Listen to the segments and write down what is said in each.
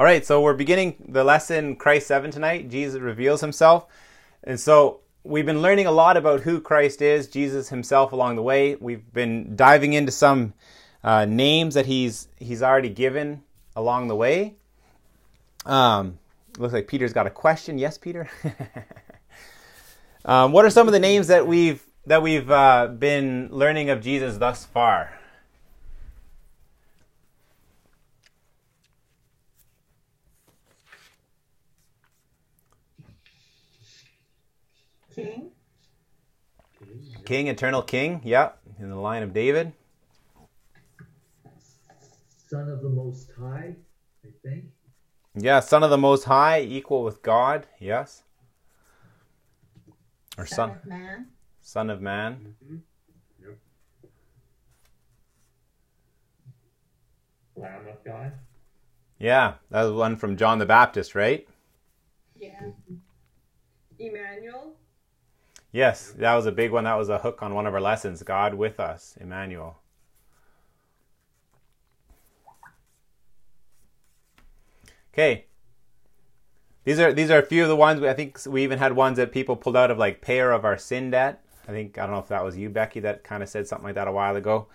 All right, so we're beginning the lesson Christ 7 tonight. Jesus reveals himself. And so we've been learning a lot about who Christ is, Jesus himself along the way. We've been diving into some uh, names that he's he's already given along the way. Um, looks like Peter's got a question. Yes, Peter. um, what are some of the names that we've that we've uh, been learning of Jesus thus far? King. King, eternal king. Yeah, in the line of David. Son of the Most High, I think. Yeah, Son of the Most High, equal with God. Yes. Or Son Son, of Man. Son of Man. Mm-hmm. Yep. Lamb of God. Yeah, that was one from John the Baptist, right? Yeah. Emmanuel. Yes, that was a big one. That was a hook on one of our lessons. God with us, Emmanuel. Okay. These are these are a few of the ones. we, I think we even had ones that people pulled out of like payer of our sin debt. I think I don't know if that was you, Becky, that kind of said something like that a while ago.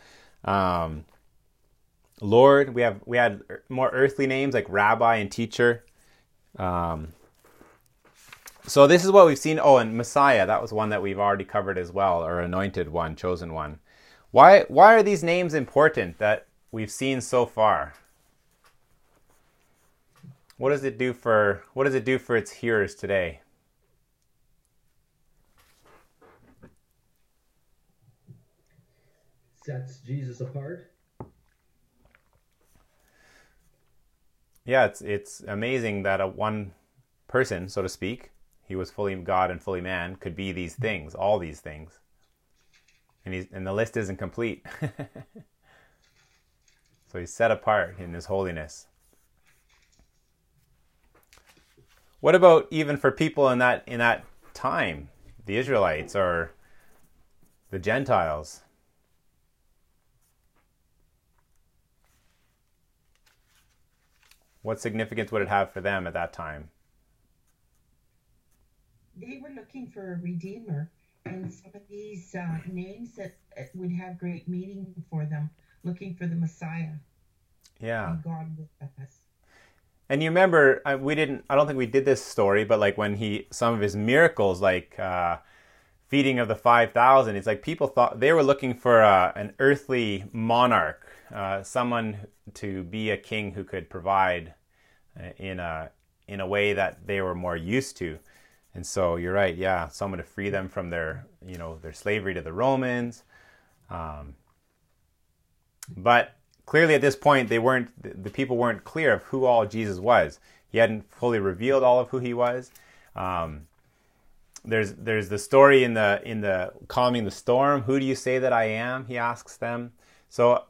Um, Lord, we have we had more earthly names like Rabbi and Teacher. Um, so this is what we've seen. Oh, and Messiah, that was one that we've already covered as well, or anointed one, chosen one. Why why are these names important that we've seen so far? What does it do for what does it do for its hearers today? Sets Jesus apart. Yeah, it's it's amazing that a one person, so to speak, he was fully God and fully man, could be these things, all these things. And he's and the list isn't complete. so he's set apart in his holiness. What about even for people in that in that time, the Israelites or the Gentiles? What significance would it have for them at that time? They were looking for a redeemer, and some of these uh, names that would have great meaning for them, looking for the Messiah Yeah. and God with us. And you remember, I, we didn't. I don't think we did this story, but like when he, some of his miracles, like uh, feeding of the five thousand, it's like people thought they were looking for uh, an earthly monarch, uh, someone to be a king who could provide uh, in a in a way that they were more used to. And so you're right, yeah, someone to free them from their, you know, their slavery to the Romans. Um, but clearly at this point they weren't the, people weren't clear of who all jesus was. He hadn't fully revealed all of who he was. Um, there's there's the story in the in the calming the storm. Who do you say that i am? He asks them. So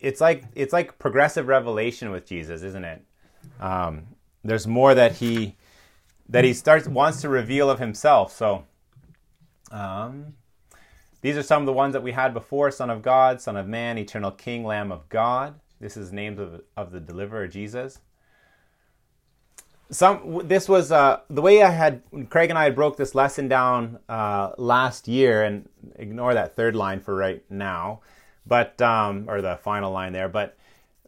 it's like it's like progressive revelation with jesus isn't it? Um, there's more that he that he starts wants to reveal of himself so um, these are some of the ones that we had before Son of God, Son of Man, Eternal King, Lamb of God. This is names of, of the deliverer, Jesus. Some this was uh, the way I had Craig and I had broke this lesson down uh, last year, and ignore that third line for right now, but um, or the final line there. But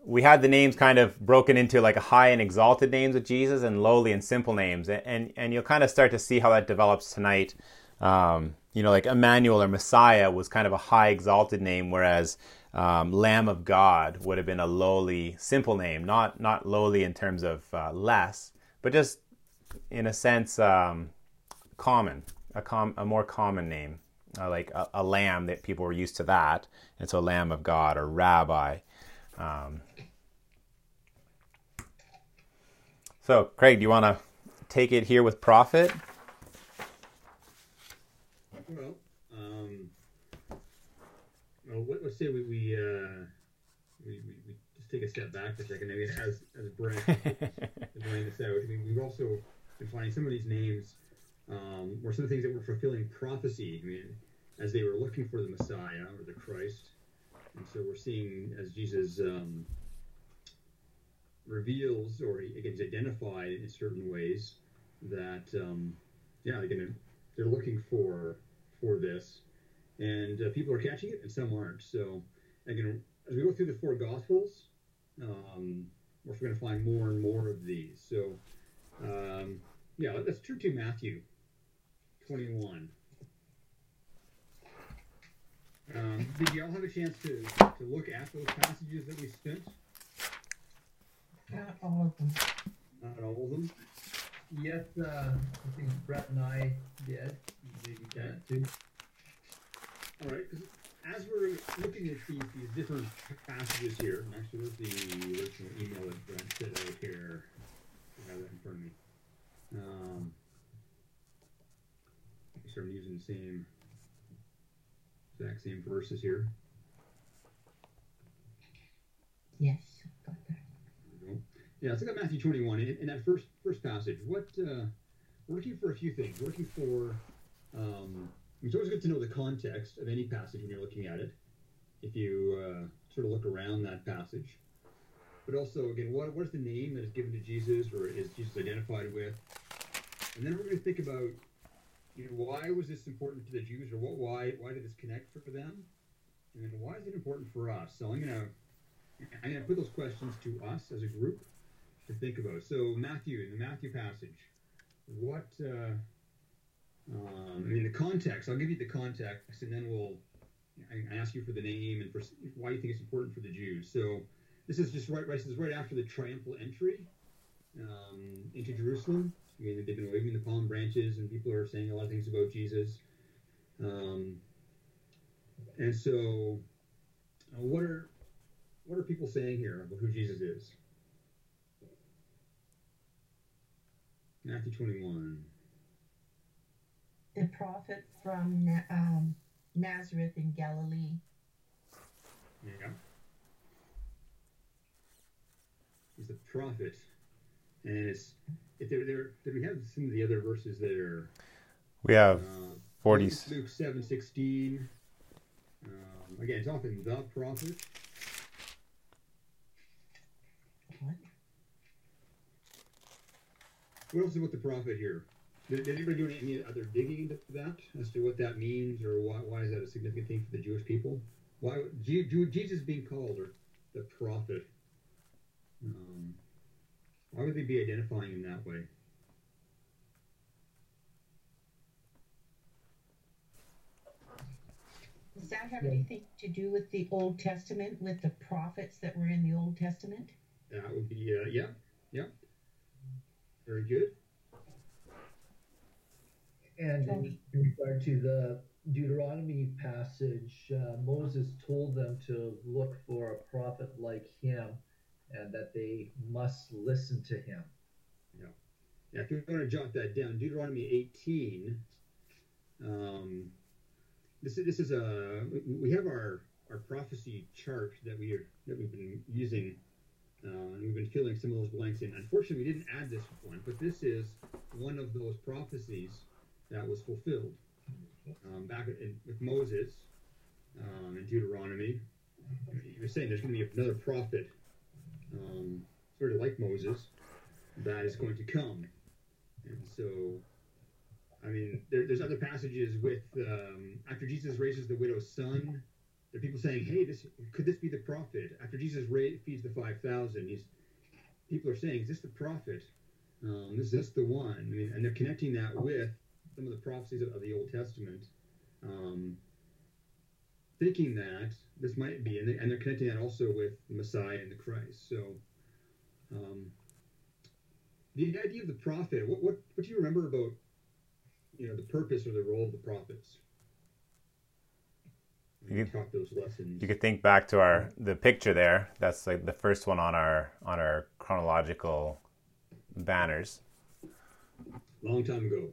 we had the names kind of broken into like high and exalted names of Jesus and lowly and simple names, and and, and you'll kind of start to see how that develops tonight. Um, you know, like Emmanuel or Messiah was kind of a high exalted name, whereas um, Lamb of God would have been a lowly, simple name. Not not lowly in terms of uh, less, but just in a sense um, common, a com- a more common name, uh, like a, a, lamb that people were used to that, and so Lamb of God or Rabbi. Um, so, Craig, do you want to take it here with prophet? Well, um, well, let, us say we we, uh, we we we just take a step back for a second. I mean, as as Brent is laying this out, I mean, we've also been finding some of these names um, were some of the things that were fulfilling prophecy. I mean, as they were looking for the Messiah or the Christ, and so we're seeing as Jesus um, reveals or again is identified in certain ways that um, yeah they're gonna they're looking for for this, and uh, people are catching it and some aren't. So again, as we go through the four gospels, um, we're going to find more and more of these. So um, yeah, let's turn to Matthew 21. Um, did you all have a chance to, to look at those passages that we spent? Not all of them. Not all of them. Yes, uh, I think Brett and I did. Maybe Dan too. All right. as we're looking at these, these different passages here, actually, there's the original email that Brent sent out here. I have that in front of me. Um, sure I'm using the same exact same verses here. Yes, got that. There we go. Yeah, let's look at Matthew 21. In, in that first first passage, what uh, we're looking for a few things. We're looking for um, it's always good to know the context of any passage when you're looking at it. If you uh, sort of look around that passage, but also again, what what is the name that is given to Jesus, or is Jesus identified with? And then we're going to think about you know why was this important to the Jews, or what why why did this connect for them, and then why is it important for us? So I'm to I'm to put those questions to us as a group to think about. So Matthew, in the Matthew passage, what? Uh, um, I mean, the context. I'll give you the context, and then we'll. I ask you for the name and for why you think it's important for the Jews. So this is just right. right this is right after the triumphal entry um, into Jerusalem. I mean, they've been waving the palm branches, and people are saying a lot of things about Jesus. Um, and so, uh, what are what are people saying here about who Jesus is? Matthew 21. The prophet from um, Nazareth in Galilee. Yeah. He's the prophet. And it's there there did we have some of the other verses that are We have uh, 40. Luke, Luke seven sixteen. Um, again, it's often the prophet. What? What else about the prophet here? Did, did anybody do any, any other digging into that as to what that means, or why, why is that a significant thing for the Jewish people? Why Je- Je- Jesus being called or the prophet? Um, why would they be identifying him that way? Does that have Yeah. anything to do with the Old Testament, with the prophets that were in the Old Testament? That would be uh, yeah, yeah. Very good. And in in regard to the Deuteronomy passage, uh, Moses told them to look for a prophet like him and that they must listen to him. Yeah, Yeah, if you want to jot that down, Deuteronomy 18. Um, this is this is a we have our our prophecy chart that we are that we've been using, uh, and we've been filling some of those blanks in. Unfortunately, we didn't add this one, but this is one of those prophecies that was fulfilled um, back in, with Moses um, in Deuteronomy. He was saying there's going to be another prophet, um, sort of like Moses, that is going to come. And so, I mean, there, there's other passages with um, after Jesus raises the widow's son. There are people saying, "Hey, this could this be the prophet?" After Jesus ra- feeds the five thousand, people are saying, "Is this the prophet? Um, is this the one?" I mean, and they're connecting that with some of the prophecies of, of the Old Testament, um, thinking that this might be, and, they, and they're connecting that also with Messiah and the Christ. So. Um, the idea of the prophet. What, what what do you remember about you know the purpose or the role of the prophets? You We could- taught those lessons. You could think back to our the picture there. That's like the first one on our on our chronological banners. Long time ago,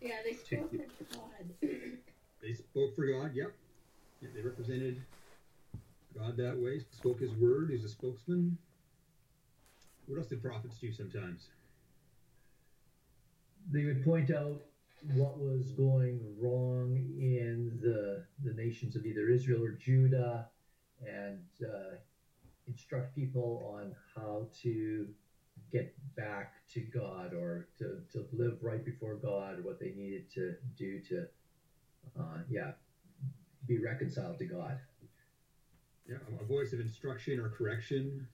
Yeah, they spoke for God. they spoke for God. Yep, they represented God that way. Spoke His word. He's a spokesman. What else did prophets do sometimes? They would point out what was going wrong in the the nations of either Israel or Judah, and uh, instruct people on how to get back to God or to, to live right before God, what they needed to do to, uh, yeah, be reconciled to God. Yeah, a voice of instruction or correction.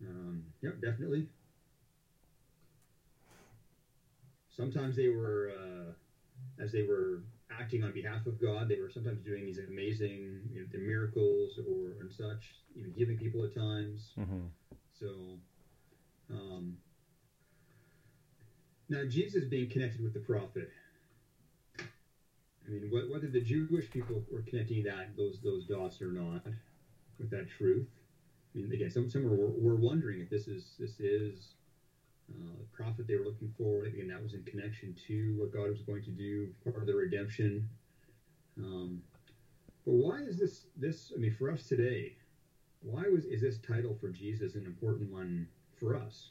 Um, yeah, definitely. Sometimes they were, uh, as they were acting on behalf of God, they were sometimes doing these amazing you know, the miracles or and such, even healing people at times. Mm-hmm. So, um, now Jesus being connected with the prophet. I mean, what, whether the Jewish people were connecting that those those dots or not with that truth. I mean, again, some some were, were wondering if this is this is uh, the prophet they were looking for. Again, that was in connection to what God was going to do, part of the redemption. Um, but why is this this? I mean, for us today, why was is this title for Jesus an important one for us?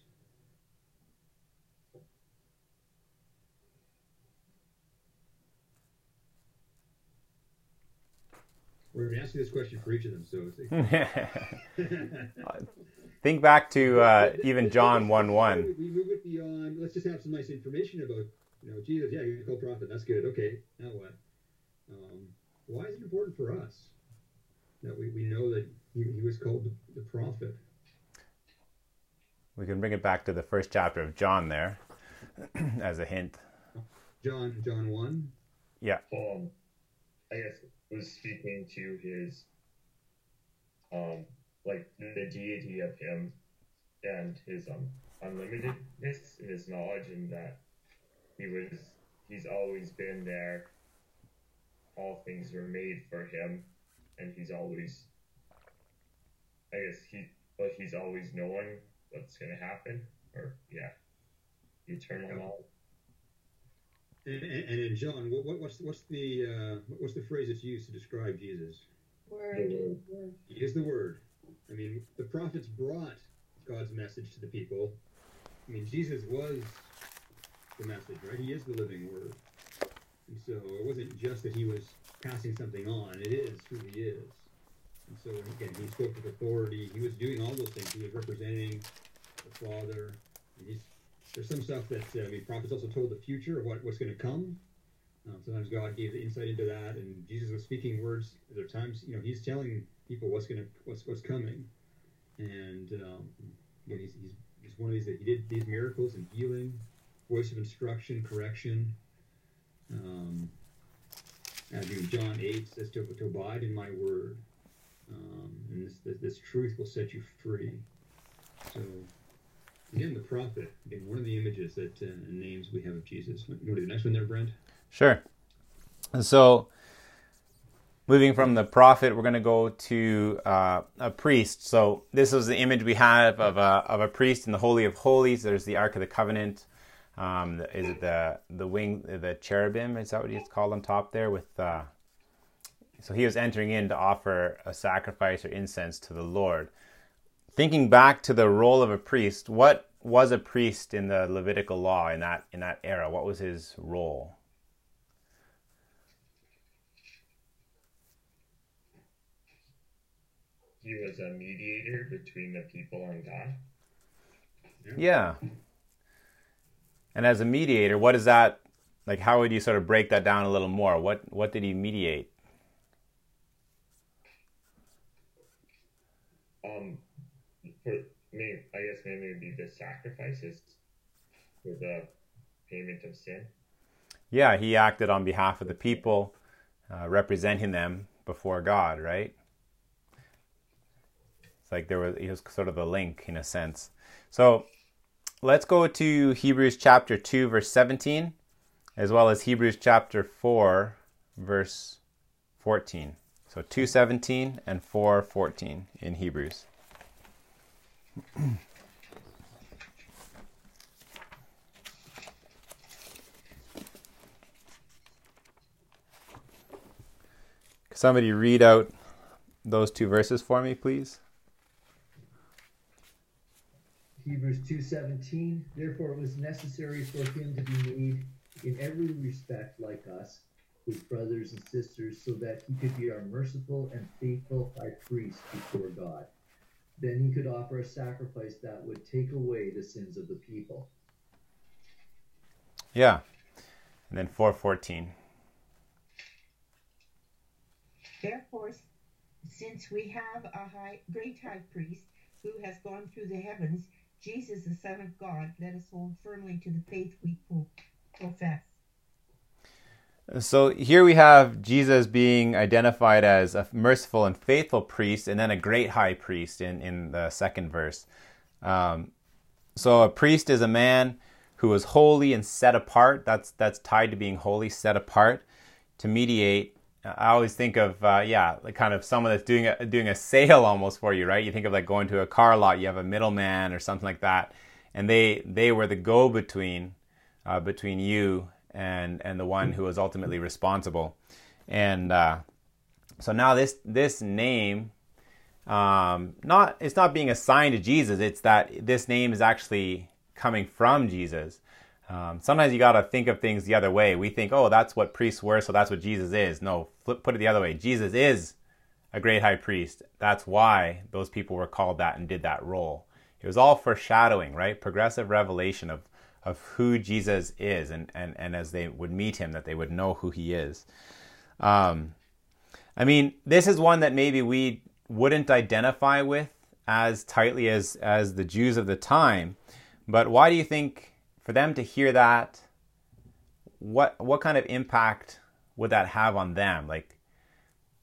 We're going to ask you this question for each of them. So, think back to uh, even John one one. We move it beyond. Let's just have some nice information about you know Jesus. Yeah, he's called prophet. That's good. Okay, now what? Um, why is it important for us that we, we know that he, he was called the, the prophet? We can bring it back to the first chapter of John there as a hint. John John one. Yeah. Um, I guess was speaking to his um like the deity of him and his um unlimitedness in his knowledge and that he was he's always been there. All things were made for him and he's always i guess he but he's always knowing what's going to happen or yeah. Eternal knowledge And, and, and in John, what, what, what's what's the uh, what's the phrase that's used to describe Jesus? Word. He is the Word. I mean, the prophets brought God's message to the people. I mean, Jesus was the message, right? He is the living Word. And so it wasn't just that he was passing something on. It is who he is. And so again, he spoke with authority. He was doing all those things. He was representing the Father. And he's there's some stuff that uh, I mean, prophets also told the future of what, what's going to come. Um, sometimes God gave the insight into that, and Jesus was speaking words. Are times, you know, He's telling people what's going to what's what's coming, and um, you know, he's, he's he's one of these that He did these miracles and healing, voice of instruction, correction. Um, and in John eight says to, to abide in My word, um, and this, this this truth will set you free. So Again, the prophet. Again, one of the images that uh, names we have of Jesus. You want to do the next one there, Brent? Sure. And so, moving from the prophet, we're going to go to uh, a priest. So, this is the image we have of a, of a priest in the Holy of Holies. There's the Ark of the Covenant. Um, is it the the wing, the cherubim? Is that what it's called on top there? With uh, so he was entering in to offer a sacrifice or incense to the Lord thinking back to the role of a priest, what was a priest in the Levitical law in that in that era? What was his role? he was a mediator between the people and god Yeah. And as a mediator, what is that like how would you sort of break that down a little more? What what did he mediate? um i guess maybe it'd be the sacrifices for the payment of sin Yeah, he acted on behalf of the people, uh, representing them before God, right? It's like there was he was sort of a link in a sense. So let's go to Hebrews chapter two, verse seventeen, as well as Hebrews chapter four, verse fourteen. So two seventeen and four fourteen in Hebrews. Somebody read out those two verses for me, please. Hebrews 2:17 Therefore it was necessary for him to be made in every respect like us with brothers and sisters so that he could be our merciful and faithful high priest before God then he could offer a sacrifice that would take away the sins of the people. Yeah. And then 414. Therefore, since we have a high, great high priest who has gone through the heavens, Jesus, the Son of God, let us hold firmly to the faith we profess. So here we have Jesus being identified as a merciful and faithful priest, and then a great high priest in, in the second verse. Um, so a priest is a man who is holy and set apart. That's that's tied to being holy, set apart, to mediate. I always think of uh, yeah, like kind of someone that's doing a doing a sale almost for you, right? You think of like going to a car lot. You have a middleman or something like that, and they they were the go between uh, between you and and the one who was ultimately responsible. And uh, so now this this name, um, not it's not being assigned to Jesus. It's that this name is actually coming from Jesus. Um, sometimes you got to think of things the other way. We think, oh, that's what priests were, so that's what Jesus is. No, flip, put it the other way. Jesus is a great high priest. That's why those people were called that and did that role. It was all foreshadowing, right? Progressive revelation of of who Jesus is, and, and, and as they would meet him, that they would know who he is. Um, I mean, this is one that maybe we wouldn't identify with as tightly as, as the Jews of the time, but why do you think for them to hear that, what, what kind of impact would that have on them? Like,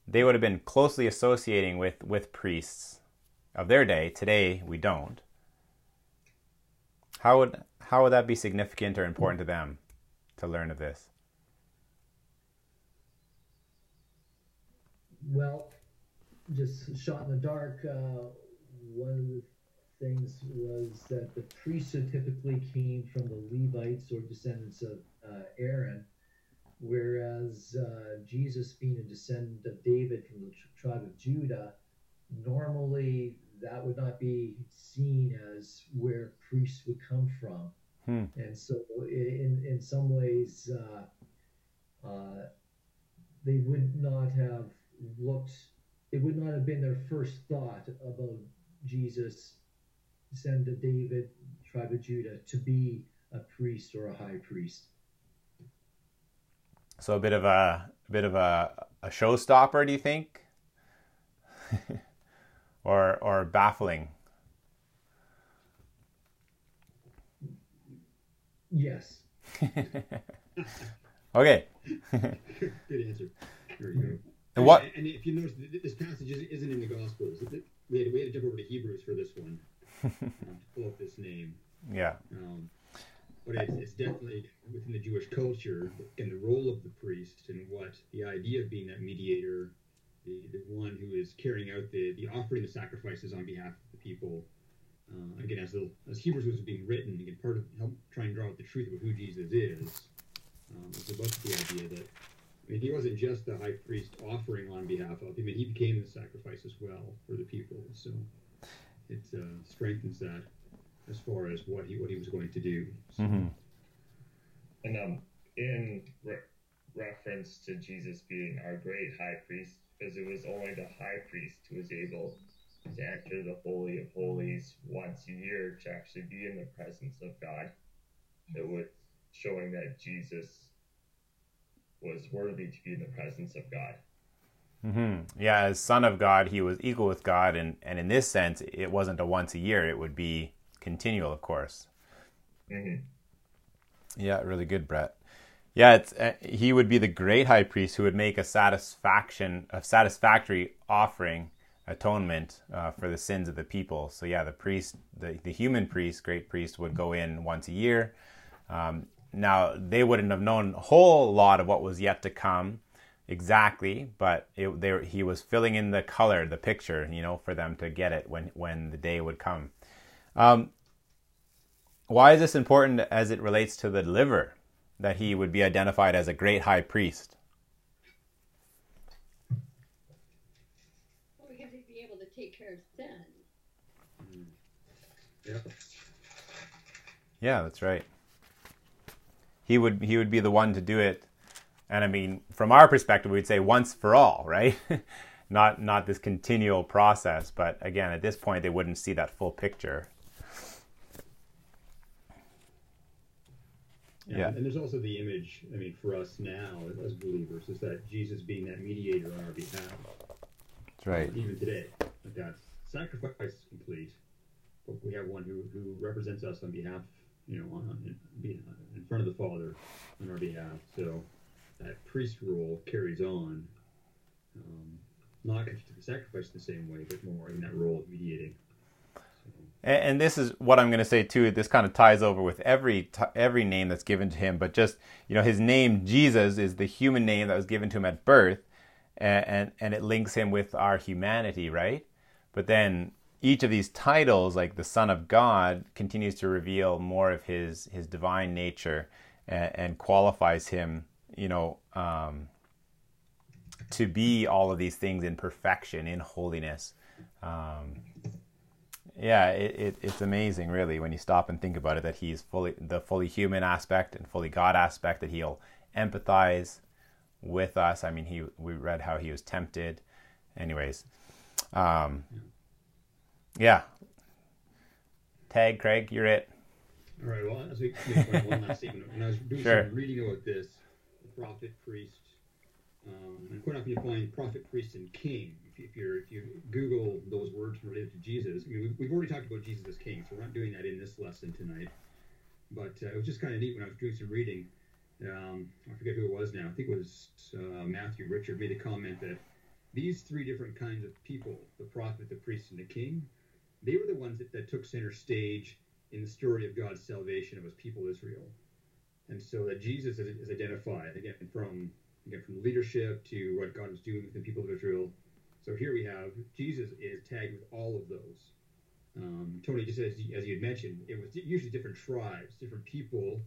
they would have been closely associating with, with priests of their day. Today, we don't. How would how would that be significant or important to them to learn of this? Well, just shot in the dark, uh, one of the things was that the priesthood typically came from the Levites or descendants of uh, Aaron, whereas uh, Jesus, being a descendant of David from the tribe of Judah, normally that would not be seen as where priests would come from. Hmm. And so, in, in some ways, uh, uh, they would not have looked, it would not have been their first thought about Jesus, descendant of David, tribe of Judah, to be a priest or a high priest. So a bit of a, a bit of a, a showstopper, do you think? or or baffling? Yes. okay. Good answer. There you go. And what? And, and if you notice, this passage isn't in the Gospels. We had, we had to jump over to Hebrews for this one um, to pull up this name. Yeah. Um, but it's, it's, definitely within the Jewish culture and the role of the priest and what the idea of being that mediator, the, the one who is carrying out the, the offering the sacrifices on behalf of the people, uh, again, as, the, as Hebrews was being written, again, part of help try and draw out the truth of who Jesus is, um, was about the idea that I mean, he wasn't just the high priest offering on behalf of. I mean, he became the sacrifice as well for the people. So it uh, strengthens that as far as what he what he was going to do. So. Mm-hmm. And um, in re- reference to Jesus being our great high priest, because it was only the high priest who was able to enter the Holy of Holies once a year to actually be in the presence of God. It was showing that Jesus was worthy to be in the presence of God. Mm-hmm. Yeah, as Son of God, he was equal with God, and, and in this sense, it wasn't a once a year, it would be continual, of course. Mm-hmm. Yeah, really good, Brett. Yeah, it's uh, he would be the great high priest who would make a satisfaction, a satisfactory offering atonement uh, for the sins of the people. So yeah, the priest, the, the human priest, great priest, would go in once a year. Um, now they wouldn't have known a whole lot of what was yet to come exactly, but it, they, he was filling in the color, the picture, you know, for them to get it when when the day would come. Um, why is this important as it relates to the deliverer? That he would be identified as a great high priest. Well, because he'd be able to take care of sin. Mm. Yeah. Yeah, that's right. He would he would be the one to do it, and I mean, from our perspective, we'd say once for all, right? not not this continual process. But again, at this point, they wouldn't see that full picture. Yeah, Yeah. And there's also the image, I mean, for us now as believers, is that Jesus being that mediator on our behalf. That's right. Even today. Like that sacrifice is complete. But we have one who, who represents us on behalf, you know, on, in, in front of the Father on our behalf. So that priest role carries on. Um, not to the sacrifice the same way, but more in that role of mediating. And, this is what I'm going to say too. This kind of ties over with every every name that's given to him. But just you know, his name Jesus is the human name that was given to him at birth, and and, and it links him with our humanity, right? But then each of these titles, like the Son of God, continues to reveal more of his his divine nature and, and qualifies him, you know. Um, to be all of these things in perfection, in holiness. Um, yeah, it, it, it's amazing, really, when you stop and think about it, that he's fully the fully human aspect and fully God aspect. That he'll empathize with us. I mean, he we read how he was tempted. Anyways, um, yeah. Tag Craig, you're it. All right. Well, we make one, last statement, when I was doing Sure. some reading about this, the prophet, priest, um, and quite often you find prophet, priest, and king. If, you- if you Google those words related to Jesus, I mean, we've, we've already talked about Jesus as king, so we're not doing that in this lesson tonight. But uh, it was just kind of neat when I was doing some reading. Um, I forget who it was now. I think it was uh, Matthew Richard made a comment that these three different kinds of people, the prophet, the priest, and the king, they were the ones that, that took center stage in the story of God's salvation of his people Israel. And so that Jesus is, is identified again from again from leadership to what God was doing with the people of Israel. So here we have Jesus is tagged with all of those. Um, Tony, just as you, as you had mentioned, it was usually different tribes, different people.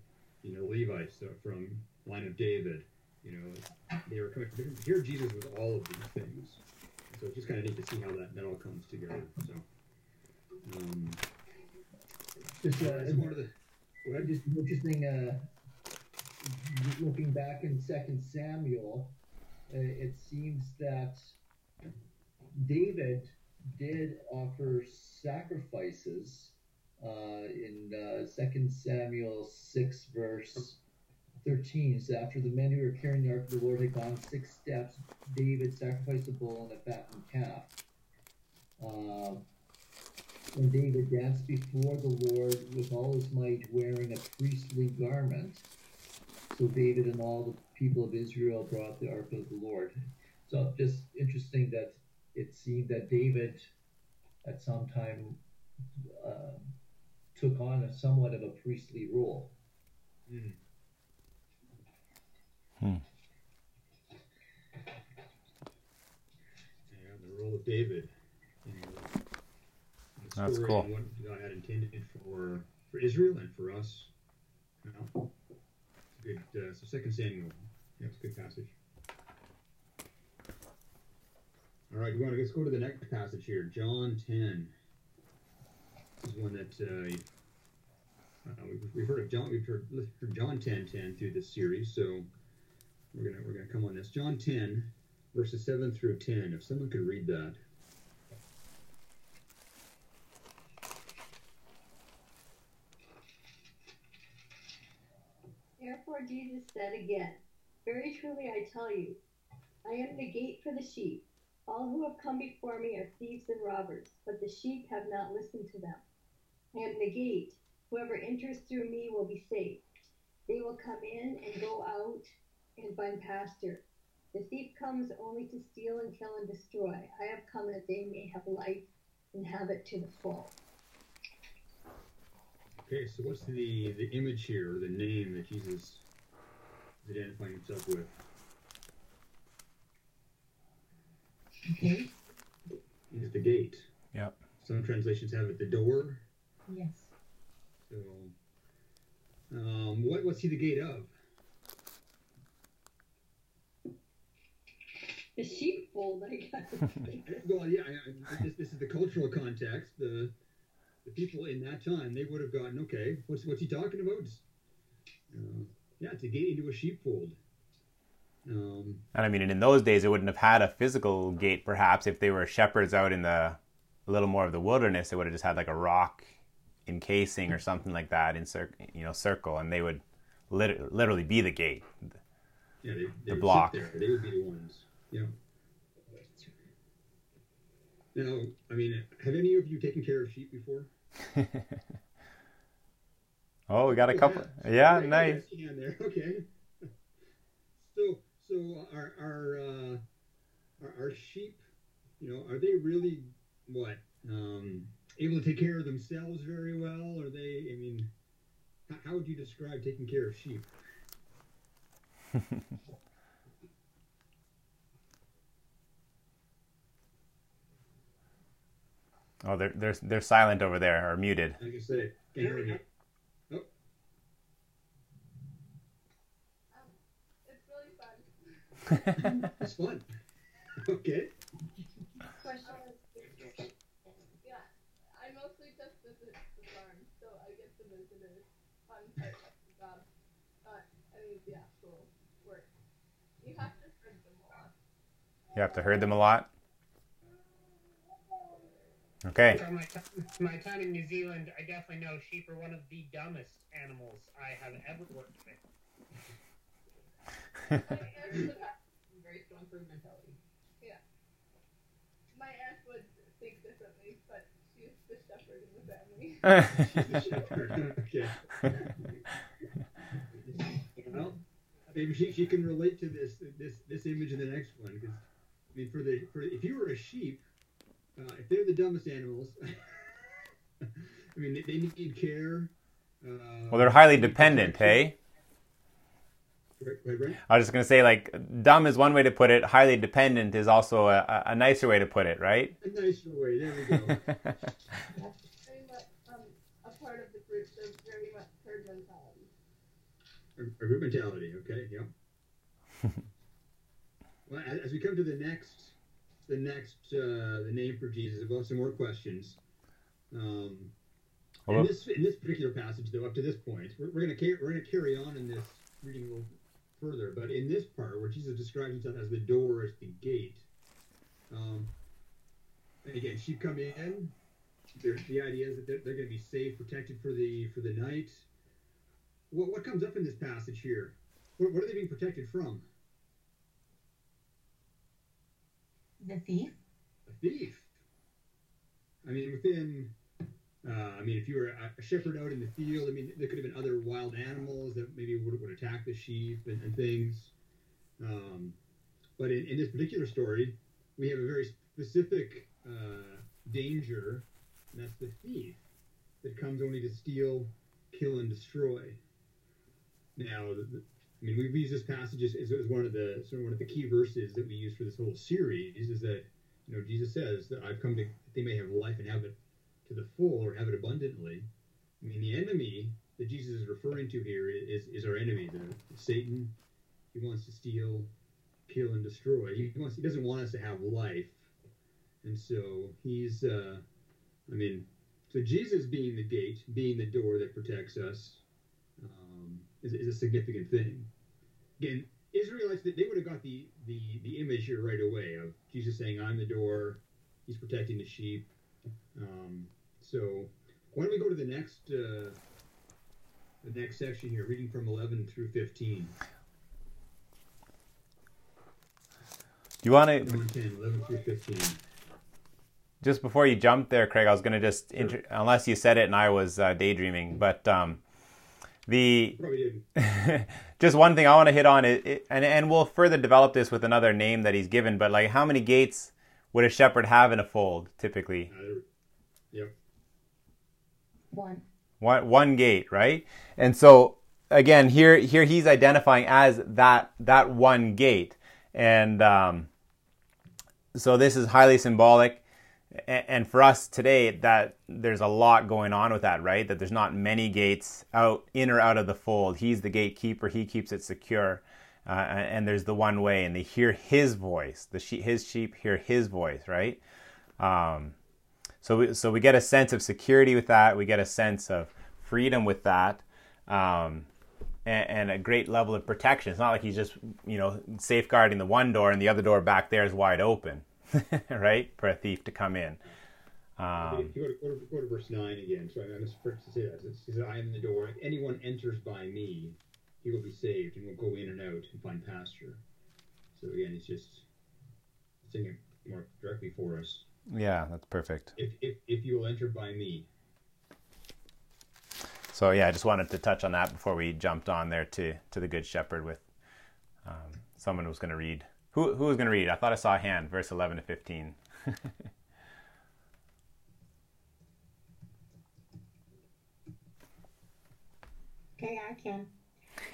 You know, Levites so from line of David. You know, they were coming from different. Here, Jesus was all of these things. So it's just kind of neat to see how that, that all comes together. So. Um, Just, uh, one of the. Ahead. just interesting. Uh, looking back in Second Samuel, uh, it seems that David did offer sacrifices uh, in uh, Second Samuel six verse thirteen. So after the men who were carrying the ark of the Lord had gone six steps, David sacrificed a bull and a fattened calf. Uh, and David danced before the Lord with all his might, wearing a priestly garment. So David and all the people of Israel brought the ark of the Lord. So just interesting that it seemed that David, at some time, uh, took on a somewhat of a priestly role. Mm. Yeah, the role of David. You know, the That's story cool. What God had intended for for Israel and for us. You know, it's a good. Uh, so Second Samuel. Yeah, it's a good passage. All right, we want to let's go to the next passage here, John ten. This is one that uh, uh, we've, we've heard of John. We've heard, John ten ten through this series, so we're gonna we're gonna come on this. John ten, verses seven through ten. If someone could read that. Therefore Jesus said again, Very truly I tell you, I am the gate for the sheep. All who have come before me are thieves and robbers, but the sheep have not listened to them. I am the gate. Whoever enters through me will be saved. They will come in and go out and find pasture. The thief comes only to steal and kill and destroy. I have come that they may have life and have it to the full. Okay, so what's the the image here, or the name that Jesus is identifying himself with? Okay. He's the gate. Yep. Some translations have it the door. Yes. So, um, what what's he the gate of? The sheepfold, I guess. Well, yeah, I, I, this, this is the cultural context. The the people in that time they would have gotten okay. What's what's he talking about? Uh, yeah, it's a gate into a sheepfold. Um, And I mean, in those days, it wouldn't have had a physical gate. Perhaps if they were shepherds out in the a little more of the wilderness, it would have just had like a rock encasing or something like that in cir- you know circle, and they would lit- literally be the gate. yeah, they, they The block. there. They would be the ones. Yeah. Now, I mean, have any of you taken care of sheep before? oh, we got a Oh, couple. yeah. Yeah, nice. yes, you can there. Okay. So, so our our uh, our, our sheep, you know, are they really what um, able to take care of themselves very well? Are they? I mean, how, how would you describe taking care of sheep? Oh, they're they're they're silent over there or muted. Like I say, can't hear you. Oh, It's really fun. it's fun. Okay. Question. Yeah, I mostly just visit the farm, so I get to visit a fun part of the job. Not any of the actual work. You have to herd them a lot. You have to herd them a lot. Okay. From my time, my time in New Zealand, I definitely know sheep are one of the dumbest animals I have ever worked with. My aunt would have very strong food mentality. Yeah. My aunt would think differently, but she's the shepherd in the family. okay. Well, maybe she, she can relate to this this this image in the next one because I mean for the for if you were a sheep, uh, if they're the dumbest animals, I mean they, they need care. Uh, Well, they're highly dependent, hey. Right. I was just gonna say, like, dumb is one way to put it. Highly dependent is also a, a- a nicer way to put it, right? A nicer way. There we go. very much um, a part of the group, they're very much herd mentality. A, a group mentality. Okay. Yeah. well, as, as we come to the next, the next, uh, the name for Jesus, we've got some more questions. Um, in this in this particular passage, though, up to this point, we're, we're going to carry we're going to carry on in this reading a little further. But in this part, where Jesus describes himself as the door, as the gate, um, and again, sheep come in. they're- The idea is that they're, they're going to be safe, protected for the for the night. What what comes up in this passage here? What, what are they being protected from? The thief? A thief. I mean, within. Uh, I mean, if you were a, shepherd out in the field, I mean, there could have been other wild animals that maybe would, would attack the sheep and, and things. Um, but in, in this particular story, we have a very specific uh, danger, and that's the thief that comes only to steal, kill, and destroy. Now, the, I mean, we've used this passage as, as one of the sort of one of the key verses that we use for this whole series. Is that you know Jesus says that I've come to they may have life and have it to the full or have it abundantly. I mean, the enemy that Jesus is referring to here is is our enemy, the, Satan. He wants to steal, kill, and destroy. He wants he doesn't want us to have life, and so he's. Uh, I mean, so Jesus being the gate, being the door that protects us, um, is, is a significant thing. Again, Israelites they would have got the, the the image here right away of Jesus saying, "I'm the door." He's protecting the sheep. Um, so why don't we go to the next uh, the next section here, reading from 11 through 15. Do you want to 10, 11 through 15. just before you jump there, Craig? I was gonna just inter- unless you said it and I was uh, daydreaming, but um, the just one thing I want to hit on it, it, and and we'll further develop this with another name that he's given. But like, how many gates would a shepherd have in a fold typically? Uh, yep. One. one one gate, right? And so again, here here he's identifying as that that one gate, and um, so this is highly symbolic. And for us today, that there's a lot going on with that, right? That there's not many gates out in or out of the fold. He's the gatekeeper; he keeps it secure. Uh, and there's the one way, and they hear his voice. The sheep, his sheep hear his voice, right? Um, so we, so we get a sense of security with that. We get a sense of freedom with that. Um, and, and a great level of protection. It's not like he's just you know safeguarding the one door and the other door back there is wide open, right, for a thief to come in. Um, you go to, go, to, go to verse 9 again, so I'm supposed to say that. It says, I am the door. If anyone enters by me, he will be saved and will go in and out and find pasture. So again, it's just saying it more directly for us. Yeah, that's perfect. If, if, if you will enter by me. So yeah, I just wanted to touch on that before we jumped on there to to the Good Shepherd with um, someone who was going to read. Who who was going to read? I thought I saw a hand, verse eleven to fifteen. Okay, I can.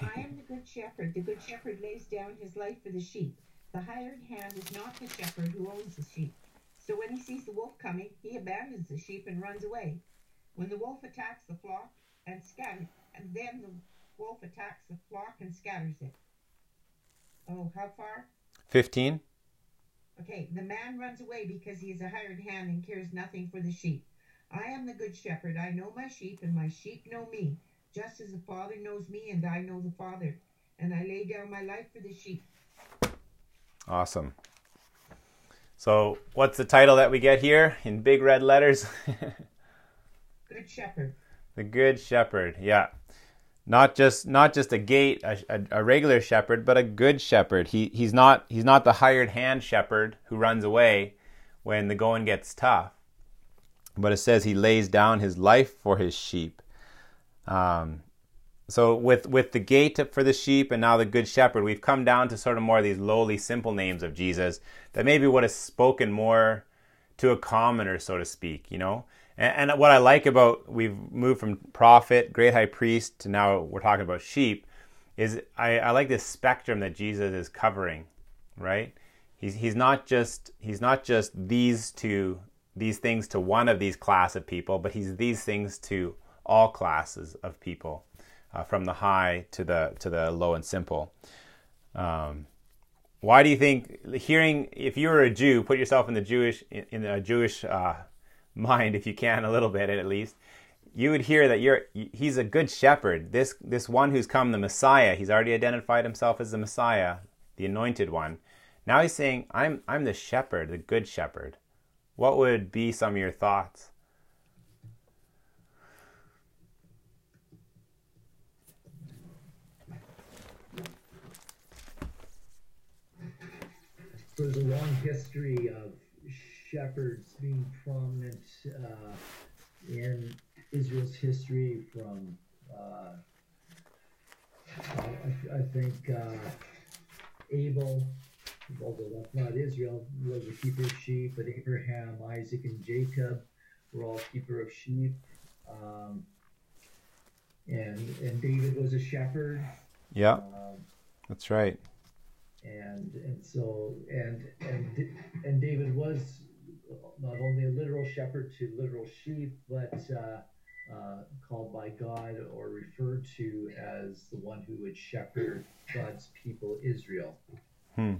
I am the good shepherd. The good shepherd lays down his life for the sheep. The hired hand is not the shepherd who owns the sheep. So when he sees the wolf coming, he abandons the sheep and runs away. When the wolf attacks the flock and scatters, and then the wolf attacks the flock and scatters it. Oh, how far? Fifteen. Okay, the man runs away because he is a hired hand and cares nothing for the sheep. I am the good shepherd. I know my sheep, and my sheep know me, just as the Father knows me, and I know the Father. And I lay down my life for the sheep. Awesome. So what's the title that we get here in big red letters? Good shepherd. the Good Shepherd. Yeah. Not just not just a gate, a, a, a regular shepherd, but a good shepherd. He he's not he's not the hired hand shepherd who runs away when the going gets tough. But it says he lays down his life for his sheep. Um, so with with the gate for the sheep and now the good shepherd, we've come down to sort of more of these lowly, simple names of Jesus that maybe would have spoken more to a commoner, so to speak. You know, and, and what I like about we've moved from prophet, great high priest to now we're talking about sheep is I, I like this spectrum that Jesus is covering, right? He's he's not just he's not just these two these things to one of these class of people, but he's these things to all classes of people, uh, from the high to the to the low and simple. Um, why do you think hearing if you were a Jew, put yourself in the Jewish in a Jewish uh, mind, if you can, a little bit at least, you would hear that you're he's a good shepherd. This this one who's come, the Messiah. He's already identified himself as the Messiah, the anointed one. Now he's saying, "I'm I'm the shepherd, the good shepherd." What would be some of your thoughts? There's a long history of shepherds being prominent uh, in Israel's history from, uh, I, I, think, uh, Abel, although that's not Israel, was a keeper of sheep, but Abraham, Isaac, and Jacob were all keeper of sheep. Um, and, and David was a shepherd. Yeah, Um, that's right. And and so and and and David was not only a literal shepherd to literal sheep, but uh, uh, called by God or referred to as the one who would shepherd God's people Israel. Hmm.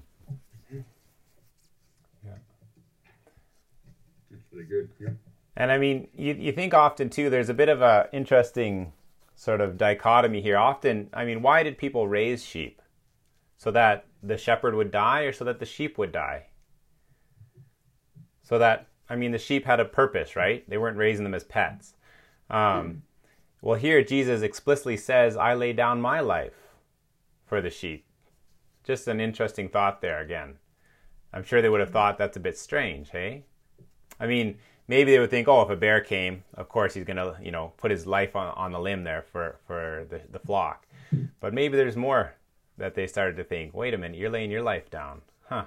That's really good. Yeah. And I mean, you, you think often too, there's a bit of a interesting sort of dichotomy here. Often, I mean, why did people raise sheep? So that the shepherd would die or so that the sheep would die? So that, I mean, the sheep had a purpose, right? They weren't raising them as pets. Um, well, here Jesus explicitly says, I lay down my life for the sheep. Just an interesting thought there again. I'm sure they would have thought that's a bit strange, hey? I mean, maybe they would think, oh, if a bear came, of course he's going to, you know, put his life on, on the limb there for, for the, the flock. But maybe there's more that they started to think, wait a minute, you're laying your life down. Huh.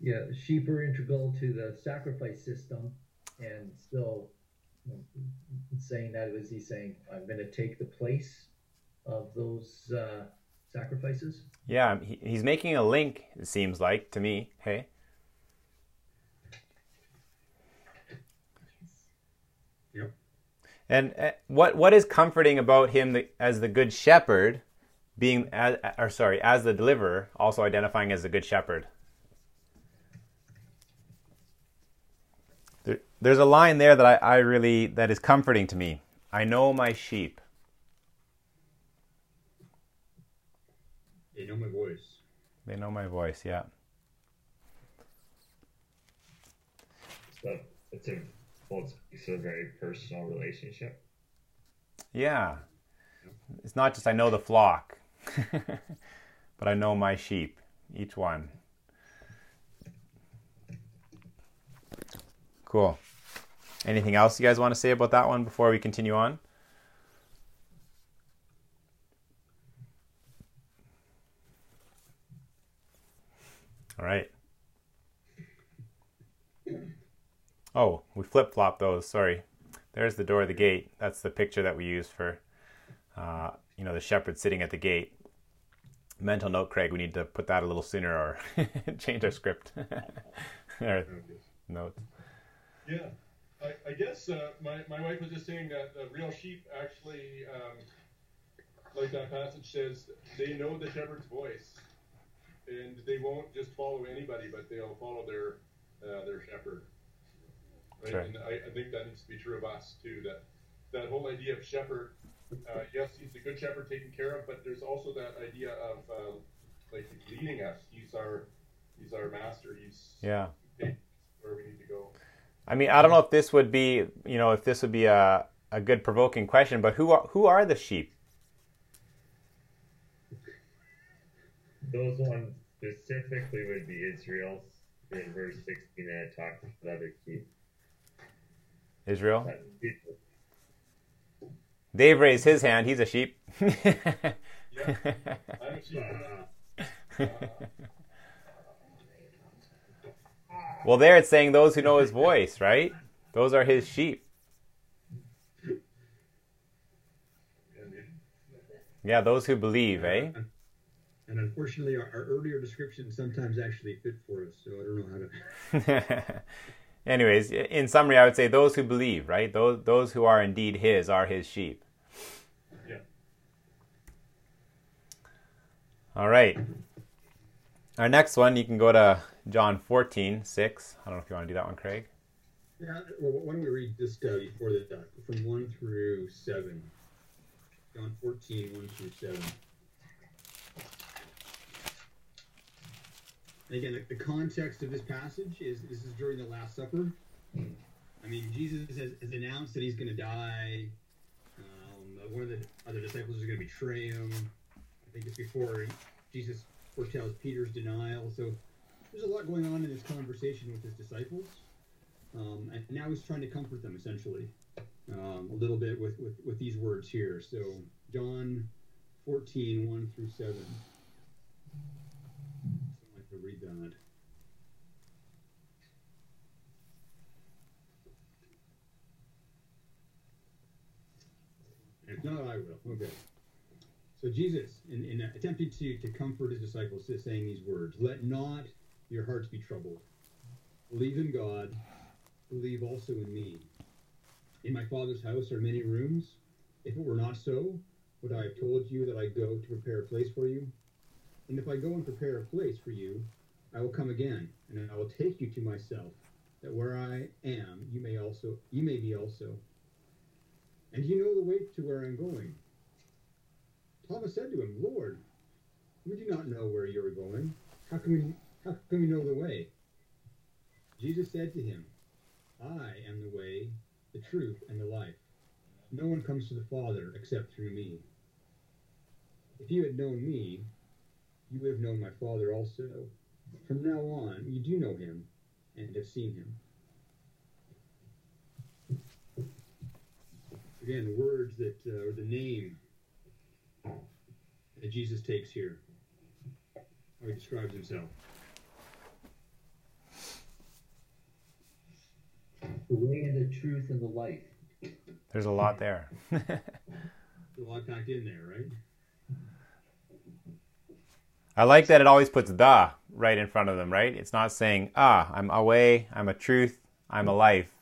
Yeah, sheep are integral to the sacrifice system, and so you know, in saying that was he saying, "I'm going to take the place of those uh, sacrifices." Yeah, he, he's making a link, it seems like, to me. Hey? And uh, what what is comforting about him as the good shepherd, being as, or sorry, as the deliverer, also identifying as the good shepherd? There, there's a line there that I, I really that is comforting to me. I know my sheep. They know my voice. They know my voice. Yeah well, it's, it's a very personal relationship. Yeah. It's not just I know the flock, but I know my sheep, each one. Cool. Anything else you guys want to say about that one before we continue on? All right. Oh, we flip flop those. Sorry. There's the door of the gate. That's the picture that we use for, uh, you know, the shepherd sitting at the gate. Mental note, Craig. We need to put that a little sooner or change our script. or notes. Yeah, I, I guess uh, my, my wife was just saying that the real sheep actually, um, like that passage says, they know the shepherd's voice, and they won't just follow anybody, but they'll follow their uh, their shepherd. Right? Sure. And I, I think that needs to be true of us too. That that whole idea of shepherd, uh, yes, he's the good shepherd taking care of, but there's also that idea of um, like leading us. He's our he's our master. He's Yeah. where we need to go. I mean, I don't know if this would be, you know, if this would be a, a good provoking question, but who are, who are the sheep? Those ones specifically would be Israel's in verse 16, and it talks about other sheep. Israel? Dave raised his hand. He's a sheep. Yeah, I'm a sheep. Well, there it's saying those who know his voice, right? Those are his sheep. Yeah, those who believe, eh? And unfortunately, our, our earlier descriptions sometimes actually fit for us, so I don't know how to. Anyways, in summary, I would say those who believe, right? Those those who are indeed his are his sheep. Yeah. All right. Our next one, you can go to John 14, 6. I don't know if you want to do that one, Craig. Yeah, well, why don't we read this uh, before the from 1 through 7? John 14, 1 through 7. And again, the, the context of this passage is this is during the Last Supper. I mean, Jesus has, has announced that he's going to die. Um, one of the other disciples is going to betray him. I think it's before Jesus foretells Peter's denial. So there's a lot going on in this conversation with his disciples. Um, and now he's trying to comfort them essentially um, a little bit with, with, with these words here. So, John 14, 1 through 7. That. If not, I will. Okay. So Jesus, in, in attempting to, to comfort his disciples, is saying these words, Let not your hearts be troubled. Believe in God, believe also in me. In my Father's house are many rooms. If it were not so, would I have told you that I go to prepare a place for you? And if I go and prepare a place for you, I will come again, and I will take you to myself, that where I am, you may also you may be also. And you know the way to where I'm going. Thomas said to him, Lord, we do not know where you are going. How can we how can we know the way? Jesus said to him, I am the way, the truth, and the life. No one comes to the Father except through me. If you had known me, you would have known my Father also. From now on, you do know him and have seen him. Again, the words that, uh, or the name that Jesus takes here, how he describes himself. The way and the truth and the life. There's a lot there. A lot packed in there, right? I like that it always puts the right in front of them, right? It's not saying, ah, I'm a way, I'm a truth, I'm a life.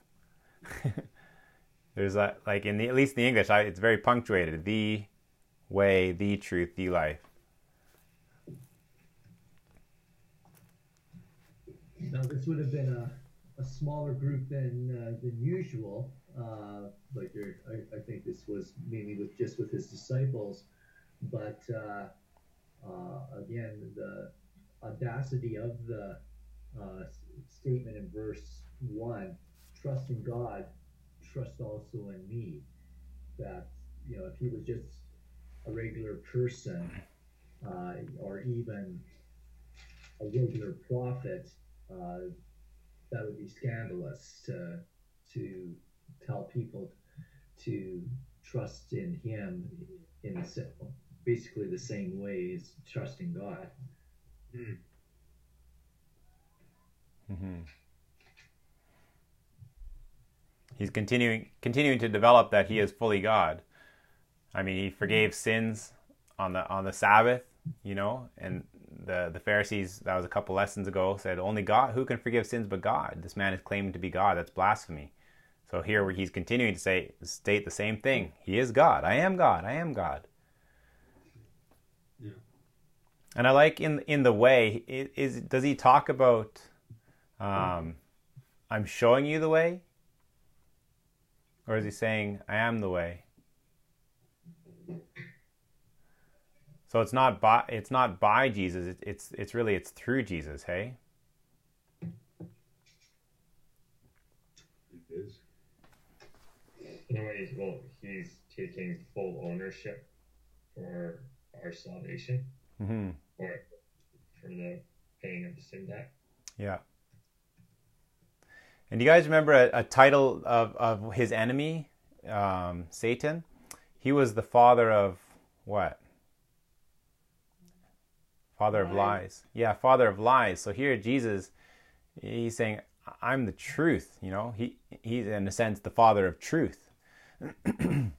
There's a, like in the, at least in the English, I, it's very punctuated. The way, the truth, the life. Now, this would have been a, a smaller group than uh, than usual. Uh, like I, I think this was mainly with just with his disciples, but uh, uh, again, the audacity of the uh, statement in verse 1 trust in God, trust also in me. That, you know, if he was just a regular person uh, or even a regular prophet, uh, that would be scandalous to, to tell people to trust in him in the, basically the same way as trusting God. Hmm. hmm He's continuing continuing to develop that he is fully God. I mean, he forgave sins on the on the Sabbath, you know, and the the Pharisees that was a couple lessons ago said only God who can forgive sins but God. This man is claiming to be God. That's blasphemy. So here where he's continuing to say state the same thing. He is God. I am God. I am God. Yeah. And I like in in the way is, does he talk about um, I'm showing you the way? Or is he saying, I am the way? So it's not by it's not by Jesus. It, it's it's really it's through Jesus. Hey. It is. In a way, well, he's taking full ownership for our salvation, Mm-hmm. Or for the paying of the sin debt. Yeah. And do you guys remember a, a title of, of his enemy, um, Satan? He was the father of what? Father of lies. Yeah, father of lies. So here Jesus, he's saying, I'm the truth. You know, he he's in a sense the father of truth, and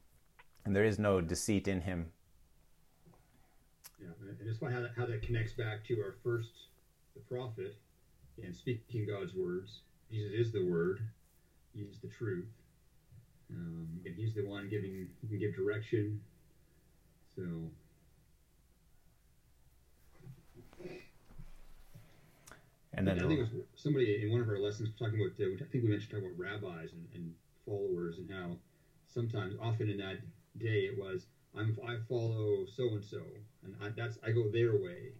there is no deceit in him. And how that, how that connects back to our first, the prophet, and speaking God's words. Jesus is the Word. He is the truth. Um, and He's the one giving. He can give direction. So. And then I think it was somebody in one of our lessons talking about. Uh, I think we mentioned talking about rabbis and, and followers and how sometimes, often in that day, it was I'm I follow so and so, and I, that's I go their way,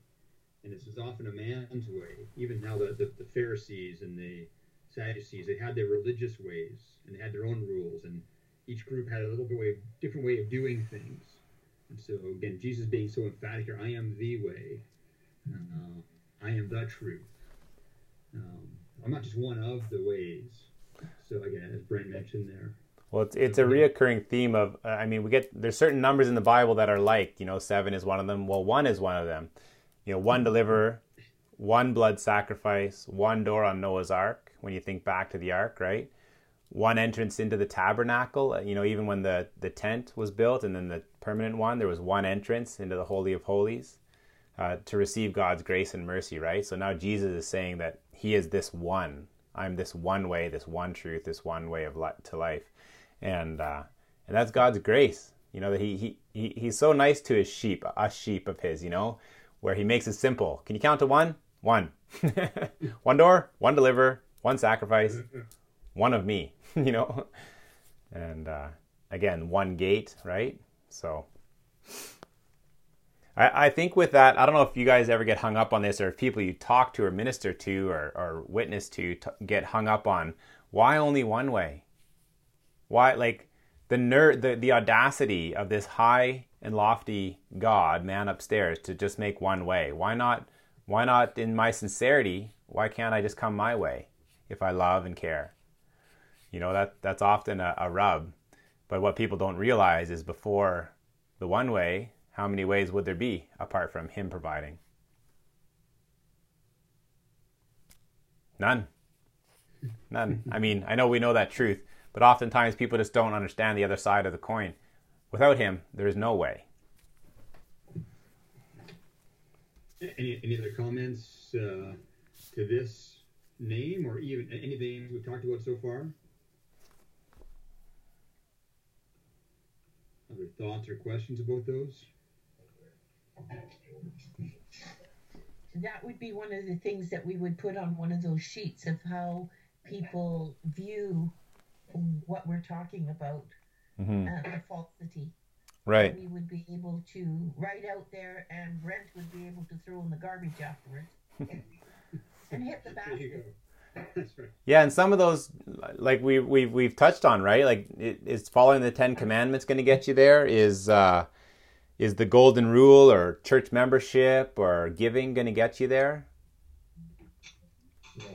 and this is often a man's way. Even now, the, the, the Pharisees and the Sadducees, they had their religious ways and they had their own rules, and each group had a little bit way, different way of doing things. And so again, Jesus being so emphatic here, I am the way, uh, I am the truth. Um, I'm not just one of the ways. So again, as Brent mentioned there. Well, it's it's a reoccurring theme of uh, I mean we get there's certain numbers in the Bible that are like you know seven is one of them. Well, one is one of them. You know, one deliverer, one blood sacrifice, one door on Noah's Ark. When you think back to the Ark, right? One entrance into the tabernacle. uh, You know, even when the the tent was built, and then the permanent one, there was one entrance into the holy of holies uh, to receive God's grace and mercy. Right. So now Jesus is saying that He is this one. I'm this one way, this one truth, this one way of li- to life and uh, and that's God's grace. You know that he, he he he's so nice to his sheep, us sheep of his. You know, where he makes it simple. Can you count to one? One, one door, one deliver, one sacrifice, one of me. You know, and uh, again, one gate, right? So. I, I think with that, I don't know if you guys ever get hung up on this, or if people you talk to, or minister to, or, or witness to t- get hung up on why only one way why, like, the nerd, the, the audacity of this high and lofty God, man upstairs, to just make one way. Why not? Why not, in my sincerity, why can't I just come my way if I love and care? You know that that's often a, a rub. But what people don't realize is before the one way, how many ways would there be apart from Him providing? None. None. I mean, I know we know that truth, but oftentimes people just don't understand the other side of the coin. Without him, there is no way. Any, any other comments uh, to this name or even anything we've talked about so far? Other thoughts or questions about those? That would be one of the things that we would put on one of those sheets of how people view what we're talking about, Mm-hmm. uh, the falsity. Right. We would be able to write out there, and Brent would be able to throw in the garbage afterwards and, and hit the There you basket. go. That's right. Yeah, and some of those, like we we've we've touched on, right? Like, it, is following the Ten Commandments going to get you there? Is uh, is the Golden Rule or church membership or giving going to get you there? No.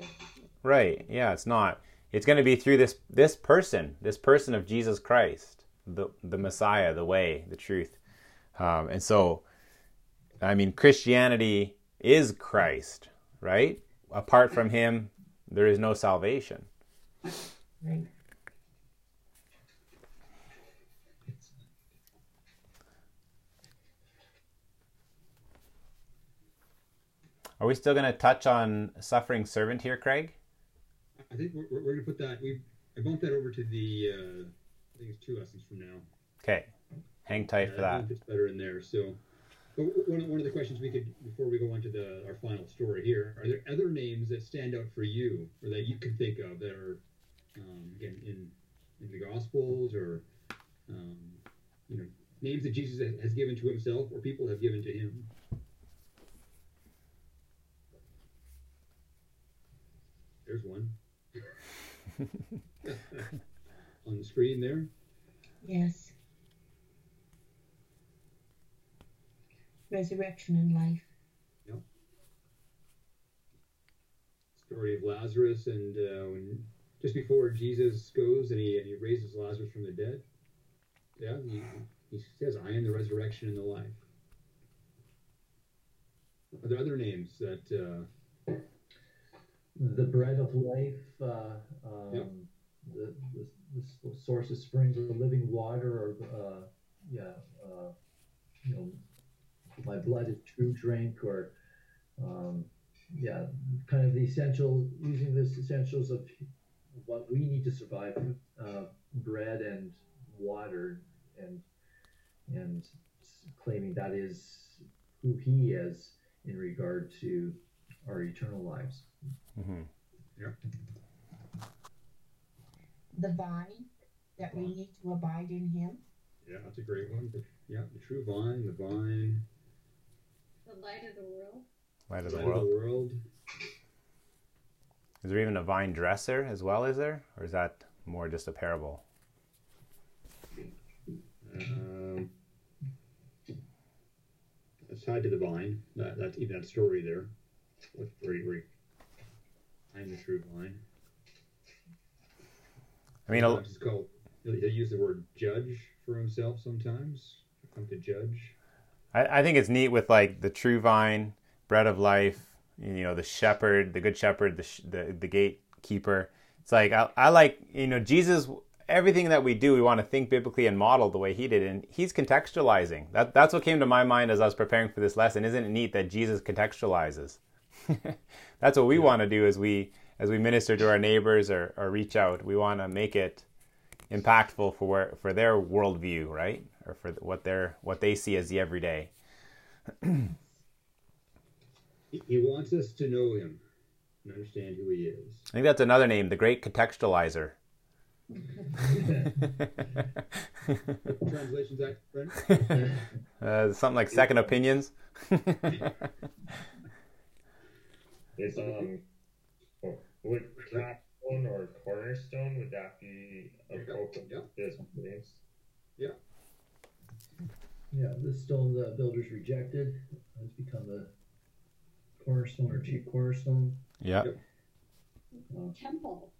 Right. Yeah, it's not. It's going to be through this this person, this person of Jesus Christ, the the Messiah, the way, the truth. Um, and so, I mean, Christianity is Christ, right? Apart from Him, there is no salvation. Right. Are we still going to touch on suffering servant here, Craig? I think we're, we're going to put that. We I bumped that over to the. Uh, I think it's two lessons from now. Okay, hang tight for that. it's better in there. So, but one, of- one of the questions we could before we go on to the our final story here: Are there other names that stand out for you, or that you can think of that are um, again in in the Gospels, or um, you know names that Jesus has given to himself, or people have given to him? There's one on the screen there. Yes. Resurrection and life. Yeah. Story of Lazarus, and uh, when just before Jesus goes and he and he raises Lazarus from the dead. Yeah, he, he says, "I am the resurrection and the life." Are there other names that? Uh, the bread of life, uh, um, the, the, the source of springs of living water, or uh, yeah, uh, you know, my blood is true drink, or um, yeah, kind of the essential, using the essentials of what we need to survive, uh, bread and water, and and claiming that is who He is in regard to our eternal lives. Hmm The vine that we need to abide in him. yeah, that's a great one. The, yeah, the true vine, the vine, The light of the world. Light of the light world. of the world. Is there even a vine dresser as well? Is there, or is that more just a parable? Um, it's tied to the vine. That, that's even that story there. With where, he- where he- I am the true vine. I mean, it's called. He'll, he'll use the word judge for himself sometimes. Come to judge. I, I think it's neat with like the true vine, bread of life. You know, the shepherd, the good shepherd, the sh- the, the gatekeeper. It's like I, I like you know Jesus. Everything that we do, we want to think biblically and model the way he did, and he's contextualizing. That that's what came to my mind as I was preparing for this lesson. Isn't it neat that Jesus contextualizes? that's what we want to do as we as we minister to our neighbors or, or reach out. We want to make it impactful for where, for their worldview, right, or for what they're what they see as the everyday. He, wants us to know him and understand who he is. I think that's another name, the Great Contextualizer. Translations, uh, something like Second Opinions. Is um, oh, would capstone or cornerstone would that be a Yeah, both of yeah. those names? Yeah, the stone the builders rejected has become the cornerstone or chief cornerstone. yeah. Temple.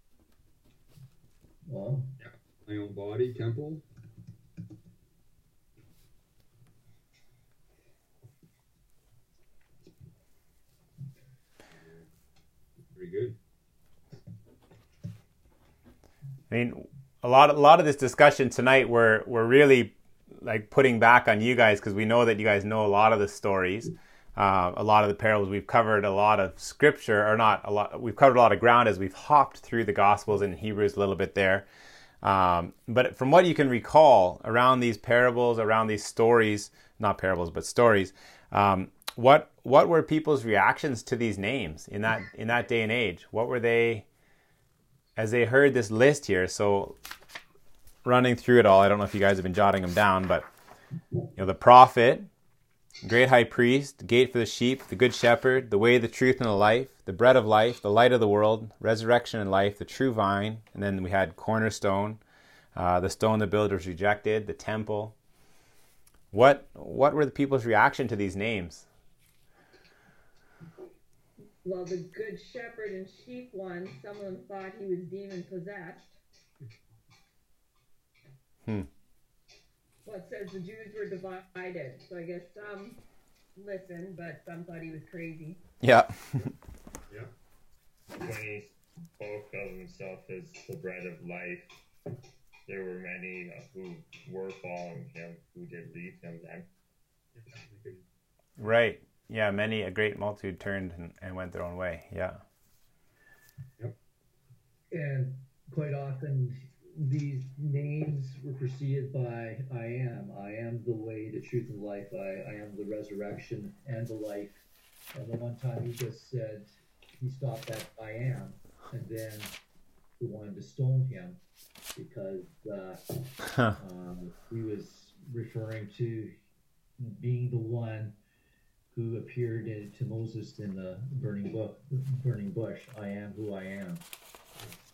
Well, yeah. My own body, temple. Good. I mean, a lot, a lot of this discussion tonight, we're we're really like putting back on you guys because we know that you guys know a lot of the stories, uh, a lot of the parables. We've covered a lot of scripture, or not a lot. We've covered a lot of ground as we've hopped through the Gospels and Hebrews a little bit there. Um, but from what you can recall around these parables, around these stories, not parables but stories, um, what what were people's reactions to these names in that in that day and age? What were they as they heard this list here? So running through it all, I don't know if you guys have been jotting them down, but you know, the prophet, great high priest, gate for the sheep, the good shepherd, the way, the truth, and the life, the bread of life, the light of the world, resurrection and life, the true vine, and then we had cornerstone, uh, the stone the builders rejected, the temple. What what were the people's reaction to these names? Well, the good shepherd and sheep one, some of them thought he was demon possessed. Hmm. Well, it says the Jews were divided, so I guess some listened, but some thought he was crazy. Yeah. Yeah. When he spoke of himself as the bread of life, there were many uh, who were following him who did leave him then. right. Yeah. Many a great multitude turned and, and went their own way. Yeah. Yep. And quite often, these names were preceded by I am. I am the way, the truth, and life. I, I am the resurrection and the life. And the one time he just said, he stopped at I am. And then he wanted to stone him because uh, um, he was referring to being the one who appeared to Moses in the burning book, burning bush. I am who I am.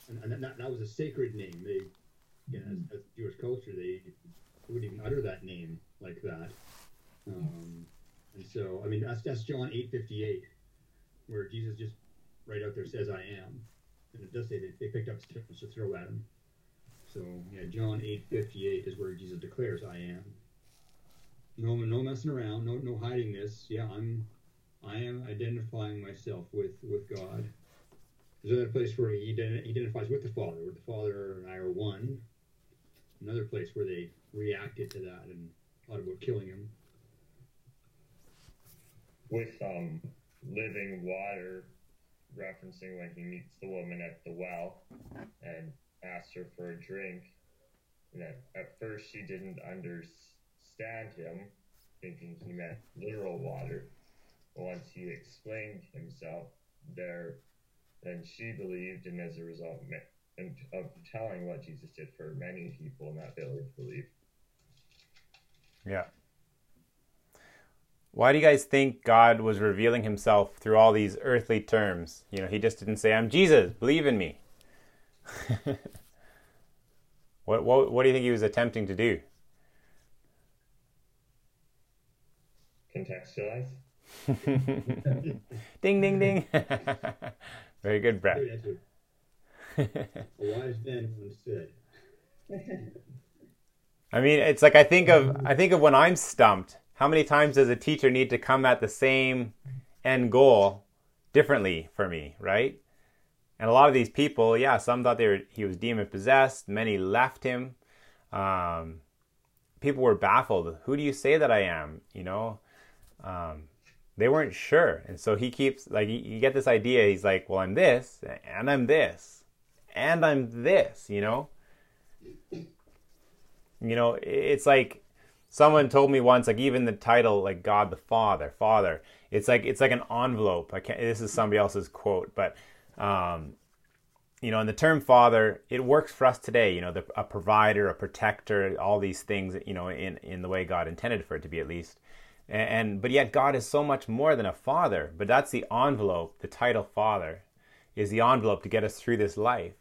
And, and that, that was a sacred name. They, you know, as, as Jewish culture, they wouldn't even utter that name like that. Um, and so, I mean, that's, that's John eight fifty eight, where Jesus just right out there says, "I am," and it does say that they picked up stones to throw at him. So, yeah, John eight fifty eight is where Jesus declares, "I am." No, no messing around, no, no hiding this. Yeah, I'm, I am identifying myself with with God. There's another place where he identifies with the Father, where the Father and I are one. Another place where they reacted to that and thought about killing him. With um, living water, referencing when he meets the woman at the well and asks her for a drink. And at, at first, she didn't understand him, thinking he meant literal water. Once he explained himself there, then she believed, and as a result of telling what Jesus did for many people in that village believed. Yeah. Why do you guys think God was revealing himself through all these earthly terms? You know, he just didn't say, I'm Jesus, believe in me. what, what, what do you think he was attempting to do? Contextualize. ding, ding, ding. Very good, Brett. A wise man once said. I mean, it's like I think of I think of when I'm stumped. How many times does a teacher need to come at the same end goal differently for me, right? And a lot of these people, yeah, some thought they were he was demon possessed. Many left him. Um, people were baffled. Who do you say that I am? You know, um, they weren't sure, and so he keeps like you, get this idea. He's like, well, I'm this, and I'm this, and I'm this. You know. You know, it's like someone told me once, like even the title, like God the Father, Father. It's like it's like an envelope. I can't. This is somebody else's quote, but um, you know, and the term Father, it works for us today. You know, the, a provider, a protector, all these things. You know, in in the way God intended for it to be, at least. And, but yet God is so much more than a father. But that's the envelope. The title Father is the envelope to get us through this life.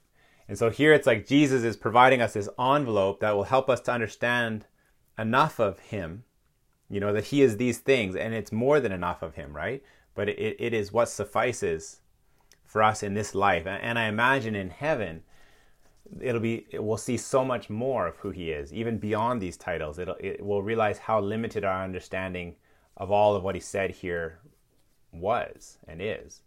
And so here it's like Jesus is providing us this envelope that will help us to understand enough of Him, you know, that He is these things, and it's more than enough of Him, right? But it, it is what suffices for us in this life. And I imagine in heaven, it'll be we'll see so much more of who He is, even beyond these titles. It'll it, we'll realize how limited our understanding of all of what He said here was and is.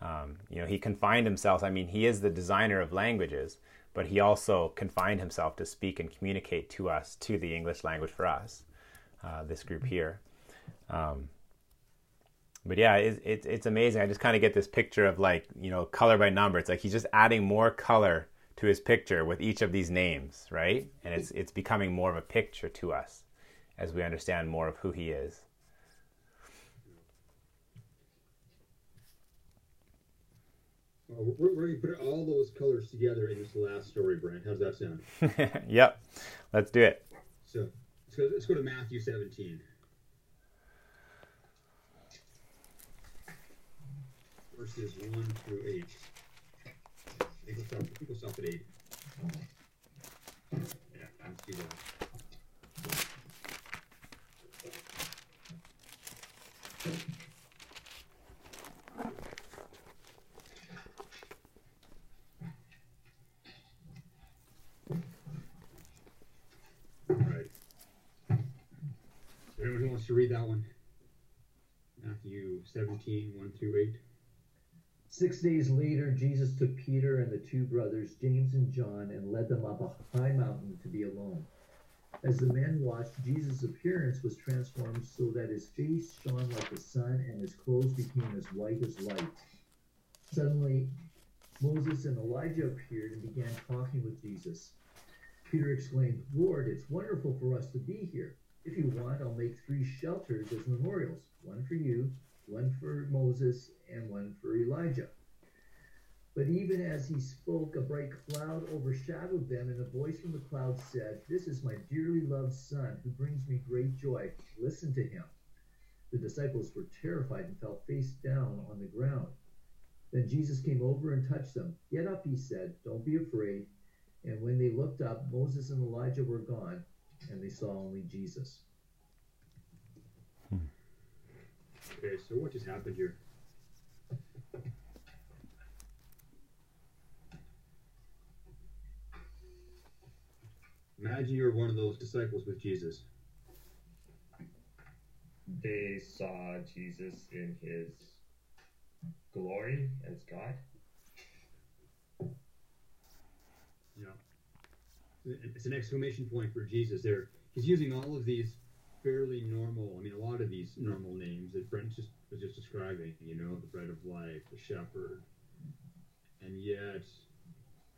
Um, you know, he confined himself. I mean, he is the designer of languages, but he also confined himself to speak and communicate to us, to the English language for us, uh, this group here. Um, but yeah, it's, it's amazing. I just kind of get this picture of like, you know, color by number. It's like he's just adding more color to his picture with each of these names, right? And it's, it's becoming more of a picture to us as we understand more of who he is. We're going to put all those colors together in this last story, Brent. How's that sound? yep, let's do it. So, Let's go, let's go to Matthew 17. Verses 1 through 8. I think we'll stop, I think we'll stop at 8. Yeah, let's do that. All right. Anyone who wants to read that one? Matthew 17, 1 through 8. Six days later, Jesus took Peter and the two brothers, James and John, and led them up a high mountain to be alone. As the men watched, Jesus' appearance was transformed so that his face shone like the sun and his clothes became as white as light. Suddenly, Moses and Elijah appeared and began talking with Jesus. Peter exclaimed, Lord, it's wonderful for us to be here. If you want, I'll make three shelters as memorials one for you, one for Moses, and one for Elijah. But even as he spoke, a bright cloud overshadowed them, and a voice from the cloud said, This is my dearly loved Son, who brings me great joy. Listen to him. The disciples were terrified and fell face down on the ground. Then Jesus came over and touched them. Get up, he said. Don't be afraid. And when they looked up, Moses and Elijah were gone, and they saw only Jesus. Okay, so what just happened here? Imagine you're one of those disciples with Jesus. They saw Jesus in his glory as God. Yeah. It's an exclamation point for Jesus there. He's using all of these fairly normal, I mean, a lot of these normal names that Brent just was just describing, you know, the bread of life, the shepherd. And yet,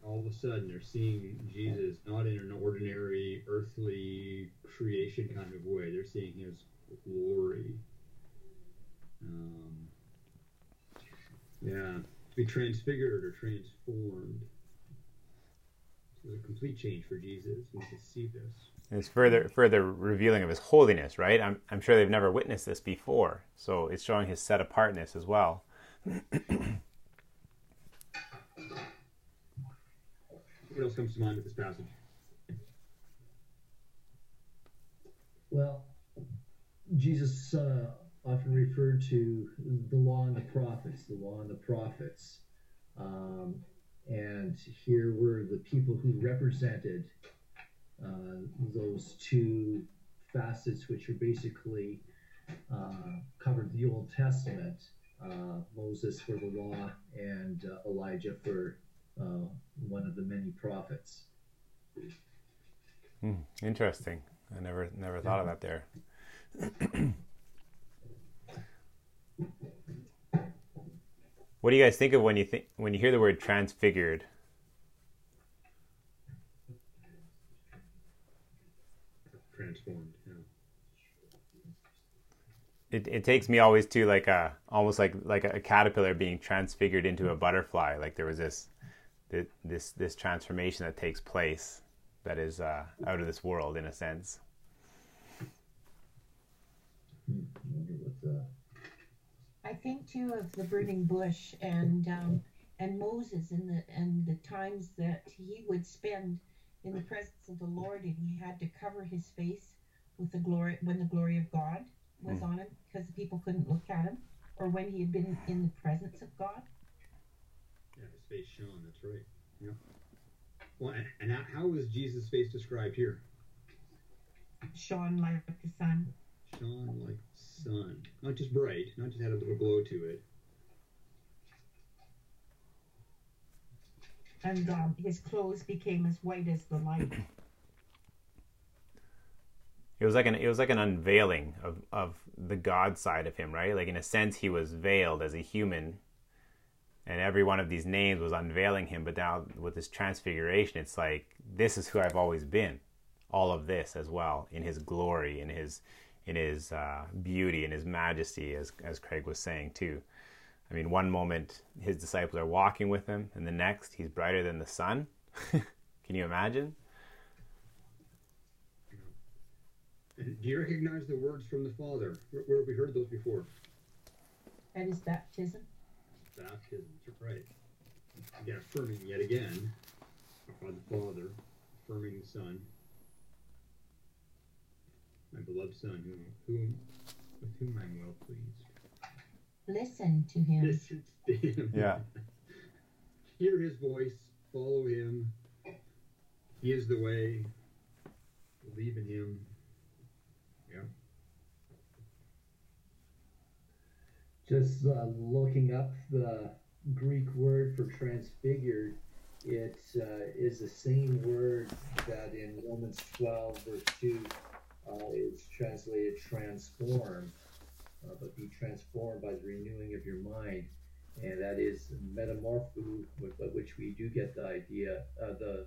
all of a sudden, they're seeing Jesus not in an ordinary earthly creation kind of way. They're seeing his glory. Um, yeah, be transfigured or transformed. So a complete change for Jesus. We can see this. It's further further revealing of his holiness, right? I'm I'm sure they've never witnessed this before, so it's showing his set apartness as well. What else comes to mind with this passage? Well, Jesus uh, often referred to the law and the prophets, the law and the prophets. Um, and here were the people who represented those two facets, which are basically uh, covered the Old Testament uh, Moses for the law and uh, Elijah for uh, one of the many prophets. Hmm, interesting. I never never thought of that there. what do you guys think of when you think when you hear the word transfigured? Transformed. Yeah. It, it takes me always to like a almost like like a caterpillar being transfigured into a butterfly. Like there was this this this transformation that takes place that is uh, out of this world in a sense. I think too of the burning bush and um, and Moses and the and the times that he would spend in the presence of the Lord and he had to cover his face with the glory when the glory of God was Mm. on him because the people couldn't look at him or when he had been in the presence of God. Yeah, his face shone. That's right. Yeah. Well, and, and how, how is Jesus' face described here? Shone like the sun. Shone like sun. Not just bright, not just had a little glow to it. And um, his clothes became as white as the light. It was like an it was like an unveiling of of the God side of him, right? Like in a sense, he was veiled as a human, and every one of these names was unveiling him. But now with this transfiguration, it's like this is who I've always been. All of this as well in His glory, in His in His uh, beauty, in His majesty, as as Craig was saying too. I mean, one moment his disciples are walking with him, and the next he's brighter than the sun. Can you imagine? Do you recognize the words from the Father? Where, where have we heard those before? That is baptism. Baptism, that's right. Again, affirming yet again by the Father, affirming the Son. My beloved Son, whom, whom with whom I'm well pleased. Listen to him. Listen to him. Yeah. Hear his voice, follow him. He is the way. Believe in him. Yeah. Just uh, looking up the Greek word for transfigured, it uh, is the same word that in Romans 12, verse 2, uh, is translated transform, uh, but be transformed by the renewing of your mind. And that is metamorpho, by which we do get the idea, uh, the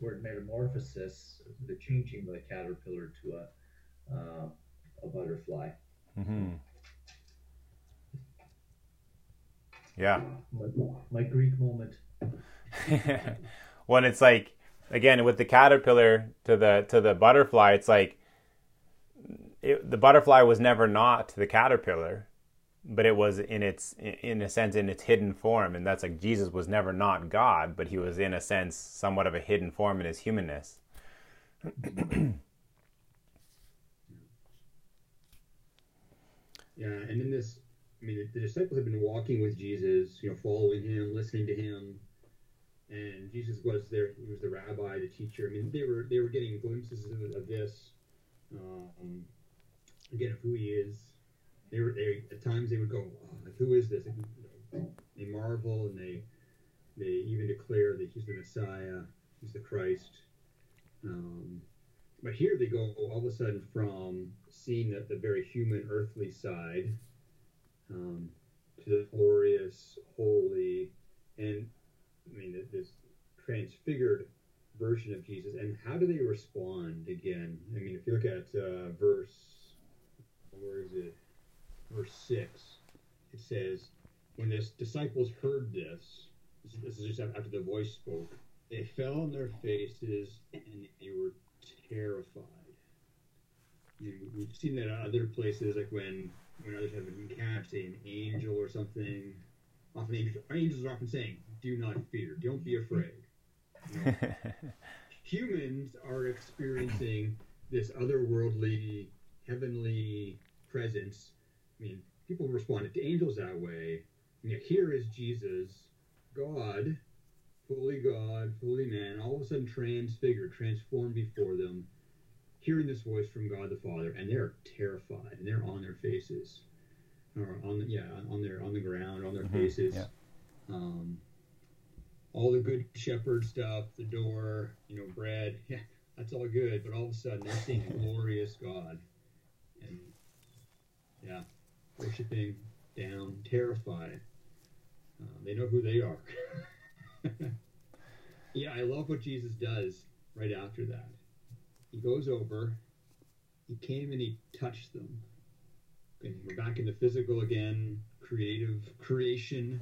word metamorphosis, the changing of the caterpillar to a, uh, a butterfly. hmm Yeah. My, my Greek moment. when it's like again with the caterpillar to the to the butterfly, it's like it, the butterfly was never not the caterpillar, but it was in its in a sense in its hidden form, and that's like Jesus was never not God, but he was in a sense somewhat of a hidden form in his humanness. Yeah, and in this, I mean, the disciples have been walking with Jesus, you know, following him, listening to him, and Jesus was there. He was the rabbi, the teacher. I mean, they were they were getting glimpses of, of this, um, again, who he is. They were they at times they would go, oh, like, who is this? And, you know, they marvel and they they even declare that he's the Messiah, he's the Christ. Um, but here they go all of a sudden from seeing the, the very human, earthly side um, to the glorious, holy, and I mean this transfigured version of Jesus. And how do they respond again? I mean, if you look at uh, verse, where is it? Verse six, it says, "When the disciples heard this, this is just after the voice spoke, they fell on their faces and they were terrified. You we've seen that in other places, like when when others have been encountered, say an angel or something. Often angels, angels are often saying, "Do not fear, don't be afraid." You know, humans are experiencing this otherworldly, heavenly presence. I mean, people responded to angels that way. And yet here is Jesus, God, fully God, fully man, all of a sudden transfigured, transformed before them, hearing this voice from God the Father, and they're terrified, and they're on their faces, or on the, yeah, on their on the ground, on their Mhm, faces. yeah. Um, all the good shepherd stuff, the door, you know, bread, yeah, that's all good. But all of a sudden, they're seeing glorious God, yeah, worshiping down, terrified. Uh, they know who they are. yeah, I love what Jesus does right after that. He goes over, he came and he touched them. And we're back into physical again, creative creation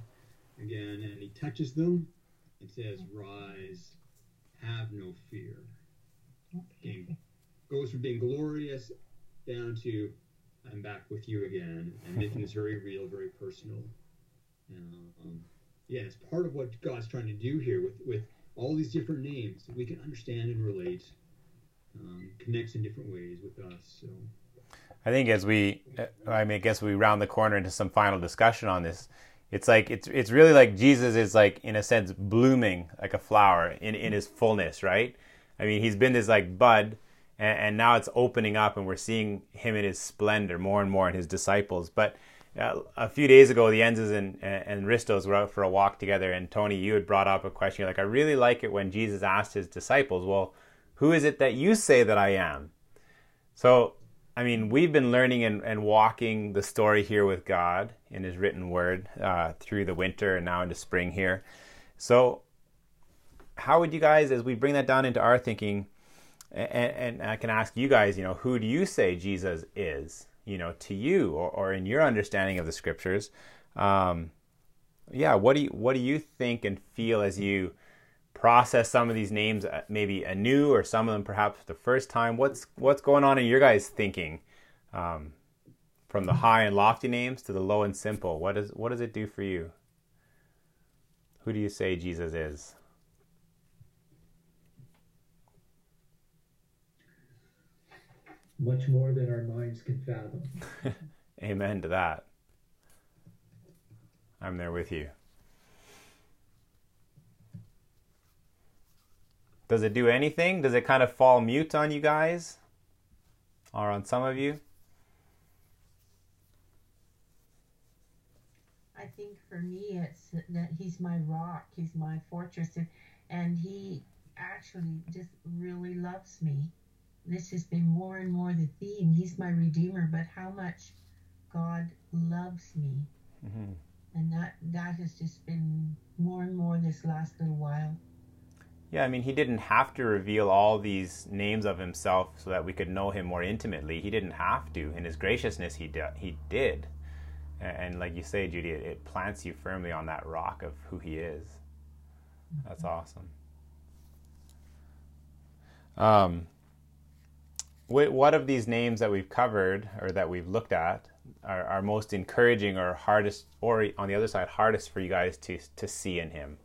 again, and he touches them and says, Rise, have no fear. Goes from being glorious down to I'm back with you again, and making this very real, very personal. Um, yeah, it's part of what God's trying to do here with with all these different names that we can understand and relate. Um, connects in different ways with us. So I think as we, I mean, I guess we round the corner into some final discussion on this. It's like it's it's really like Jesus is like in a sense blooming like a flower in in his fullness, right? I mean, he's been this like bud, and, and now it's opening up, and we're seeing him in his splendor more and more in his disciples. But uh, a few days ago, the Enzes and and Ristos were out for a walk together, and Tony, you had brought up a question. You're like, I really like it when Jesus asked his disciples, "Well, who is it that you say that I am?" So I mean, we've been learning and, and walking the story here with God in His written word uh, through the winter and now into spring here. So, how would you guys, as we bring that down into our thinking, and, and I can ask you guys, you know, who do you say Jesus is, you know, to you or, or in your understanding of the scriptures? Um, yeah, what do you what do you think and feel as you process some of these names uh, maybe anew or some of them perhaps the first time? What's what's going on in your guys thinking um, from the high and lofty names to the low and simple? What does what does it do for you? Who do you say jesus is Much more than our minds can fathom. amen to that i'm there with you Does it do anything? Does it kind of fall mute on you guys? Or on some of you? I think for me, it's that he's my rock, he's my fortress, and, and he actually just really loves me. This has been more and more the theme. He's my redeemer, but how much God loves me, Mm-hmm. and that that has just been more and more this last little while. Yeah, I mean, he didn't have to reveal all these names of himself so that we could know him more intimately. He didn't have to. In his graciousness, he did. He did. And, and like you say, Judy, it, it plants you firmly on that rock of who he is. That's awesome. Um, what of these names that we've covered or that we've looked at are, are most encouraging or hardest, or on the other side, hardest for you guys to to see in him?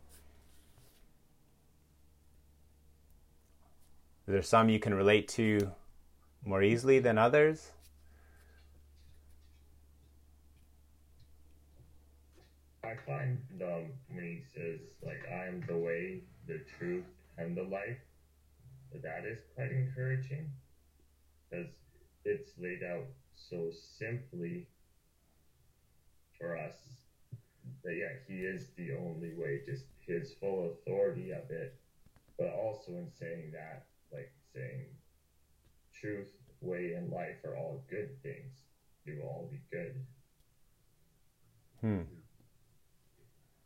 Is there some you can relate to more easily than others? I find um, when he says like I am the way, the truth, and the life, that is quite encouraging because it's laid out so simply for us that yeah, he is the only way, just his full authority of it, but also in saying that, like saying truth, way, and life are all good things. They will all be good. Hmm.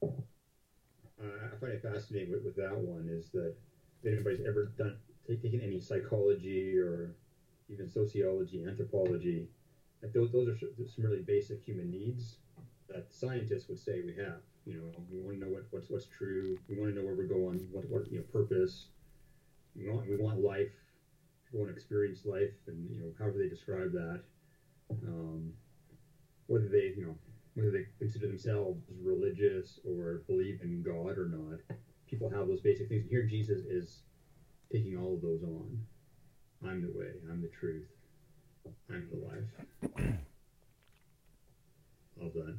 Uh, I find it fascinating with, with that one is that if anybody's ever done taken any psychology or even sociology, anthropology, those those are some really basic human needs that scientists would say we have. You know, we want to know what, what's what's true. We want to know where we're going. What what you know purpose. We want we want life. We want to experience life, and you know however they describe that. Um, whether they you know whether they consider themselves religious or believe in God or not, people have those basic things. And here Jesus is taking all of those on. I'm the way, I'm the truth, I'm the life. All done.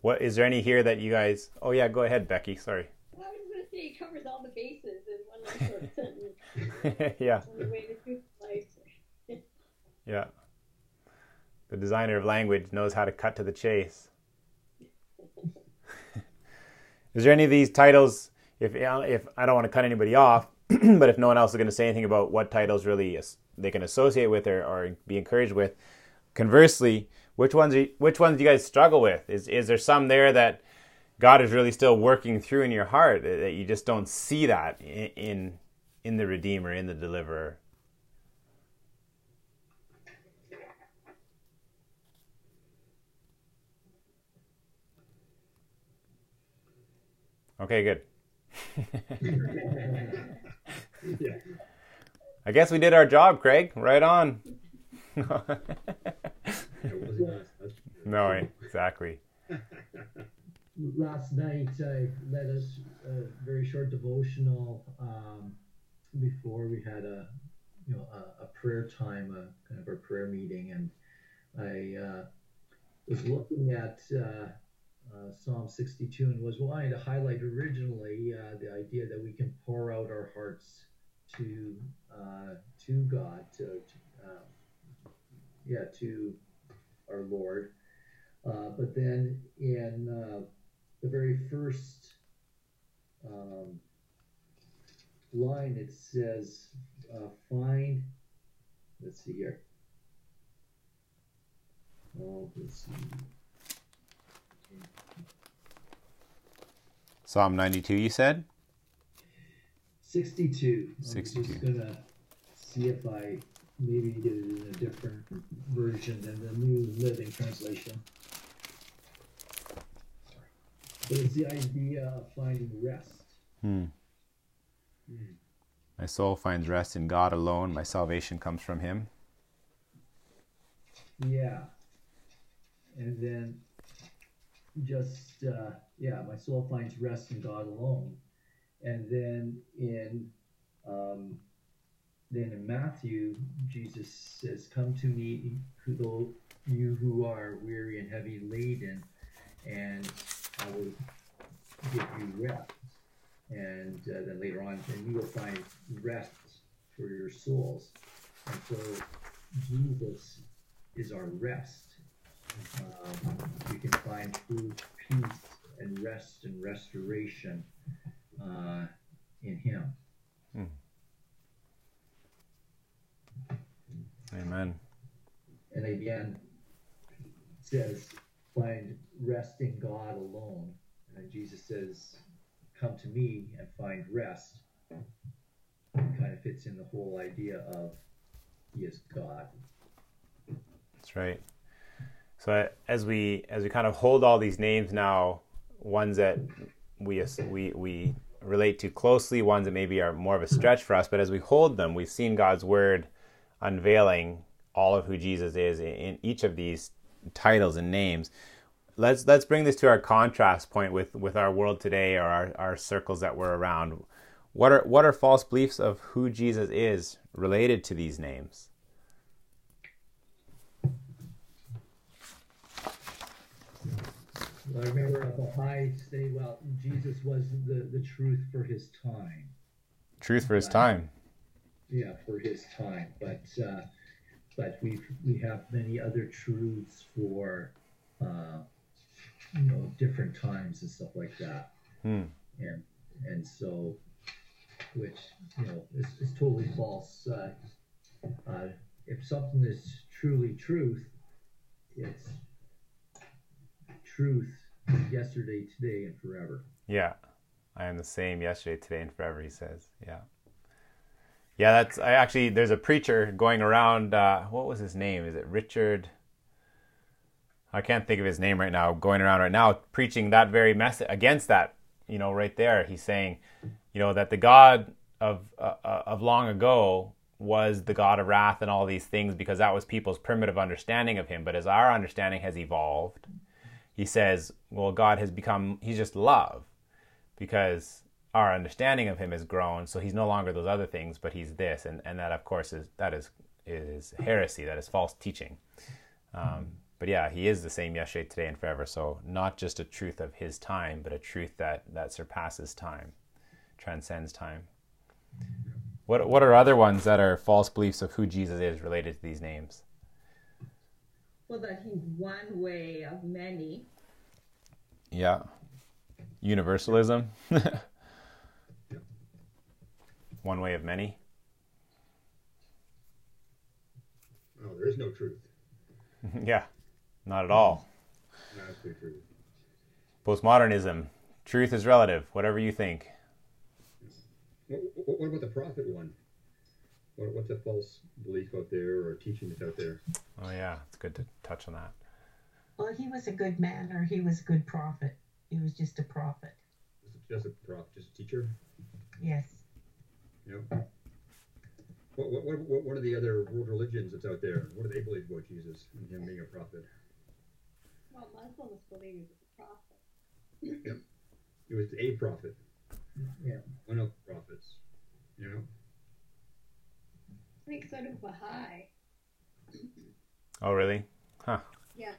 What is there any here that you guys? Oh yeah, go ahead, Becky. Sorry. Well, I was going to say he covers all the bases in one short sentence. yeah, the way to truth yeah. The designer of language knows how to cut to the chase. is there any of these titles? If if I don't want to cut anybody off, but if no one else is going to say anything about what titles really is, they can associate with or, or be encouraged with, conversely, which ones which ones do you guys struggle with? Is is there some there that God is really still working through in your heart that you just don't see that in in, in the Redeemer, in the Deliverer? Okay, good. yeah. I guess we did our job, Craig. Right on. no, exactly. Last night I led us a very short devotional um, before we had a you know a, a, prayer time, a kind of a prayer meeting, and I uh, was looking at uh, uh, Psalm 62 and was wanting to highlight originally uh, the idea that we can pour out our hearts to uh, to God, to, to um, yeah, to our Lord. Uh, but then in uh, the very first um, line, it says, uh, "Find." Let's see here. Oh, let's see. Psalm 92, you said? 62. 62. I'm just gonna see if I maybe did it in a different version than the New Living Translation. But it's the idea of finding rest. Hmm. My soul finds rest in God alone. My salvation comes from Him. Yeah. And then just, uh, yeah, my soul finds rest in God alone. And then in, um, then in Matthew, Jesus says, Come to me, who, you who are weary and heavy laden, and I will give you rest. And uh, then later on, and you will find rest for your souls. And so Jesus is our rest. Um, we can find true peace and rest and restoration uh, in Him. Amen. And again, it says, find rest in God alone. And Jesus says, come to me and find rest. It kind of fits in the whole idea of He is God. That's right. So as we as we kind of hold all these names now, ones that we we we relate to closely, ones that maybe are more of a mm-hmm. stretch for us, but as we hold them, we've seen God's word unveiling all of who Jesus is in each of these titles and names. Let's let's bring this to our contrast point with with our world today or our, our circles that we're around. What are what are false beliefs of who Jesus is related to these names? I remember a Baha'i say, well, Jesus was the, the truth for his time. Truth for his time. Yeah, for his time. But uh, but we we have many other truths for uh, you know different times and stuff like that. Hmm. And and so, which you know is, is totally false. Uh, uh, if something is truly truth, it's truth yesterday, today, and forever. Yeah. I am the same yesterday, today, and forever, he says. Yeah. Yeah, that's, I actually, there's a preacher going around, uh, what was his name? Is it Richard? I can't think of his name right now, going around right now preaching that very message against that, you know, right there. He's saying, you know, that the God of, uh, of long ago was the God of wrath and all these things because that was people's primitive understanding of him. But as our understanding has evolved, he says, well, God has become, he's just love because our understanding of him has grown. So he's no longer those other things, but he's this. And, and that, of course, is, that is, is heresy. That is false teaching. Um, but yeah, he is the same yesterday, today, and forever. So not just a truth of his time, but a truth that, that surpasses time, transcends time. What, what are other ones that are false beliefs of who Jesus is related to these names? Well, that he's one way of many. Yeah. Universalism. one way of many. No, there is no truth. yeah, not at all. No, that's the truth. Postmodernism. Truth is relative, whatever you think. What, what, what about the prophet one? What, what's a false belief out there or teaching that's out there? Oh, yeah, it's good to touch on that. Well, he was a good man or he was a good prophet. He was just a prophet. Just a prophet, just a teacher? Yes. Yep. What, what, what, what are the other world religions that's out there? What do they believe about Jesus and him being a prophet? Well, Muslims believe he was a prophet. Yep. He was a prophet. Yeah. One of the prophets. You know? Think so do Baha'i. Oh, really? Huh. Yeah.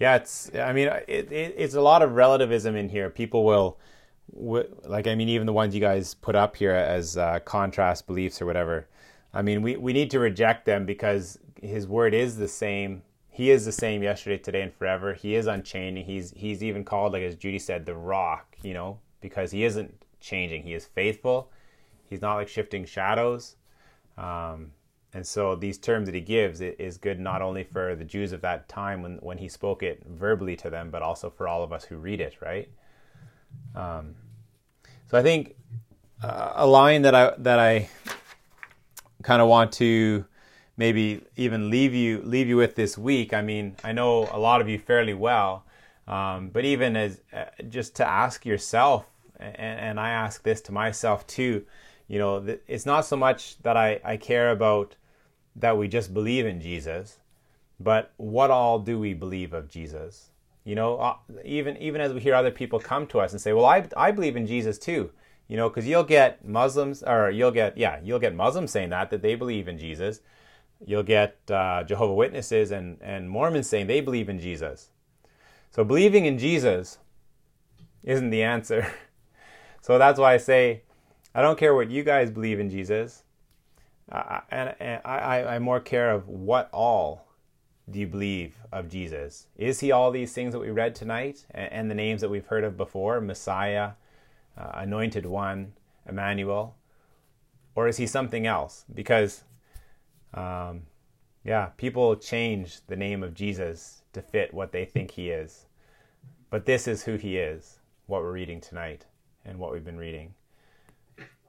Yeah, it's. I mean, it, it, it's a lot of relativism in here. People will, w- like, I mean, even the ones you guys put up here as uh, contrast beliefs or whatever. I mean, we, we need to reject them because his word is the same. He is the same yesterday, today, and forever. He is unchanging. He's he's even called, like as Judy said, the rock. You know, because he isn't changing. He is faithful. He's not like shifting shadows. Um, and so these terms that he gives is good not only for the Jews of that time when, when he spoke it verbally to them, but also for all of us who read it, right? Um, so I think uh, a line that I that I kind of want to maybe even leave you leave you with this week. I mean, I know a lot of you fairly well, um, but even as uh, just to ask yourself, and, and, I ask this to myself too. You know, it's not so much that I, I care about that we just believe in Jesus, but what all do we believe of Jesus? You know, uh, even even as we hear other people come to us and say, "Well, I I believe in Jesus too." You know, because you'll get Muslims, or you'll get yeah, you'll get Muslims saying that that they believe in Jesus. You'll get uh, Jehovah Witnesses and and Mormons saying they believe in Jesus. So believing in Jesus isn't the answer. so that's why I say, I don't care what you guys believe in Jesus, uh, and, and I, I more care of what all do you believe of Jesus? Is he all these things that we read tonight and, and the names that we've heard of before Messiah, uh, Anointed One, Emmanuel? Or is he something else? Because, um, yeah, people change the name of Jesus to fit what they think he is. But this is who he is, what we're reading tonight and what we've been reading.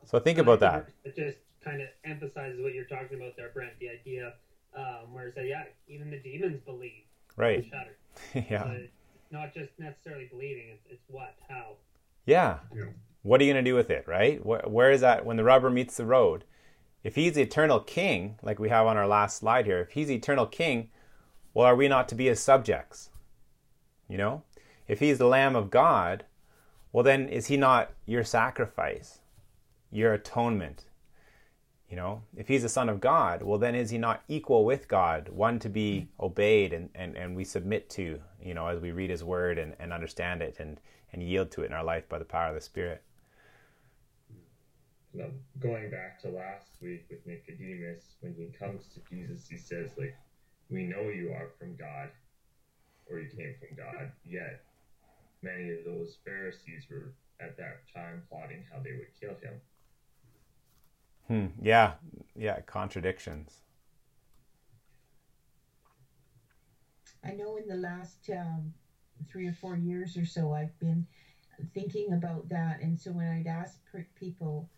So think about that. It just kind of emphasizes what you're talking about there, Brent, the idea um, where it's like, yeah, even the demons believe. Right. yeah. But not just necessarily believing. It's, it's what, how. Yeah. yeah. What are you going to do with it, right? Where, where is that when the rubber meets the road? If he's the eternal king, like we have on our last slide here, if he's the eternal king, well, are we not to be his subjects? You know? If he's the Lamb of God, well, then is he not your sacrifice, your atonement, you know, if he's the Son of God, well, then is he not equal with God, one to be obeyed and, and, and we submit to, you know, as we read his word and, and understand it and, and yield to it in our life by the power of the Spirit? You know, going back to last week with Nicodemus, when he comes to Jesus, he says, like, we know you are from God, or you came from God, yet many of those Pharisees were at that time plotting how they would kill him. Hmm. Yeah. Yeah. Contradictions. I know in the last um, three or four years or so, I've been thinking about that. And so when I'd ask people,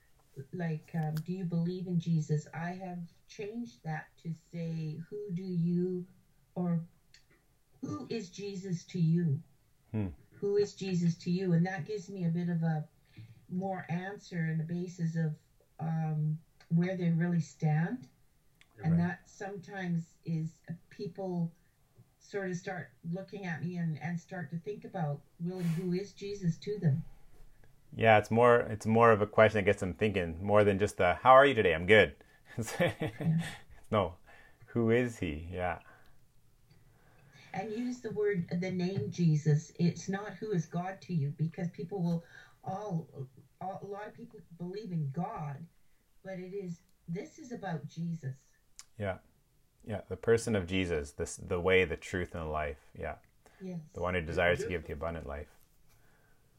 like, um, do you believe in Jesus? I have changed that to say, who do you, or who is Jesus to you? Hmm. Who is Jesus to you? And that gives me a bit of a more answer and a basis of um, where they really stand. You're and right. that sometimes is people sort of start looking at me and, and start to think about really who is Jesus to them. Yeah, it's more it's more of a question that gets them thinking more than just the how are you today? I'm good. yeah. No, who is he? Yeah. And use the word the name Jesus. It's not who is God to you because people will all a lot of people believe in God, but it is this is about Jesus. Yeah, yeah, the person of Jesus, this the way, the truth, and the life. Yeah, yes, the one who desires to give the abundant life.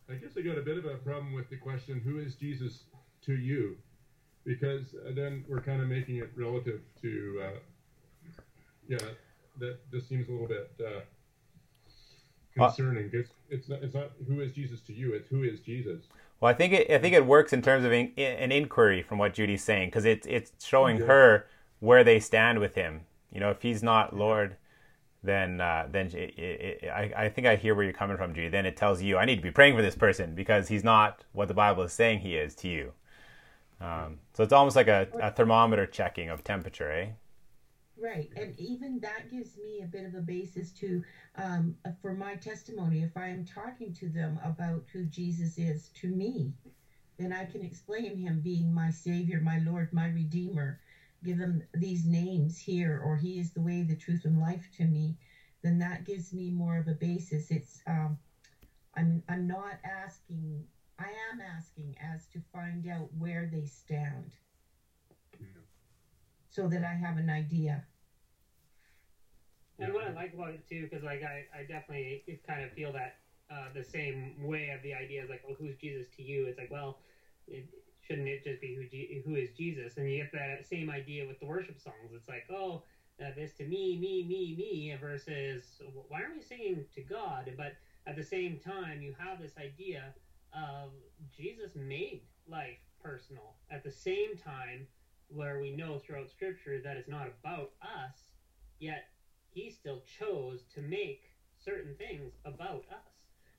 I guess I got a bit of a problem with the question, "Who is Jesus to you?" Because then we're kind of making it relative to, uh, yeah, that just seems a little bit uh, concerning. Because it's not, it's not who is Jesus to you; it's who is Jesus. Well, I think it, I think it works in terms of in, an inquiry from what Judy's saying because it's it's showing yeah. her where they stand with him. You know, if he's not Lord, then uh, then it, it, I I think I hear where you're coming from, Judy. Then it tells you I need to be praying for this person because he's not what the Bible is saying he is to you. Um, so it's almost like a, a thermometer checking of temperature, eh? Right, and even that gives me a bit of a basis to, um, for my testimony. If I am talking to them about who Jesus is to me, then I can explain him being my Savior, my Lord, my Redeemer. Give them these names here, or He is the way, the truth, and life to me. Then that gives me more of a basis. It's um, I'm I'm not asking. I am asking as to find out where they stand so that I have an idea. And what I like about it too, because like I, I definitely kind of feel that uh, the same way of the idea is like, well, who's Jesus to you? It's like, well, it, shouldn't it just be who who is Jesus? And you get that same idea with the worship songs. It's like, oh, uh, this to me, me, me, me, versus why aren't we singing to God? But at the same time, you have this idea of Jesus made life personal. At the same time, where we know throughout Scripture that it's not about us, yet He still chose to make certain things about us,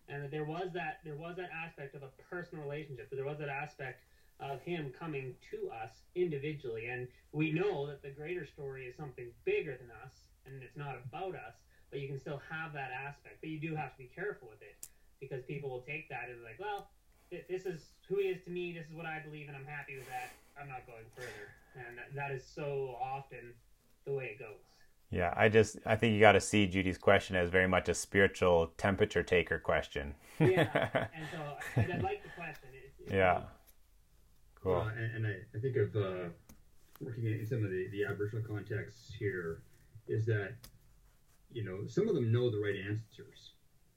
and that there was that there was that aspect of a personal relationship. but There was that aspect of Him coming to us individually, and we know that the greater story is something bigger than us, and it's not about us. But you can still have that aspect, but you do have to be careful with it because people will take that as like, well, this is who he is to me. This is what I believe, and I'm happy with that. I'm not going further, and that is so often the way it goes. Yeah, I just I think you got to see Judy's question as very much a spiritual temperature taker question. yeah, and so I, I like the question. It, it, yeah, cool. Uh, and, and I, I, think of uh, working in some of the, the Aboriginal contexts here is that you know some of them know the right answers,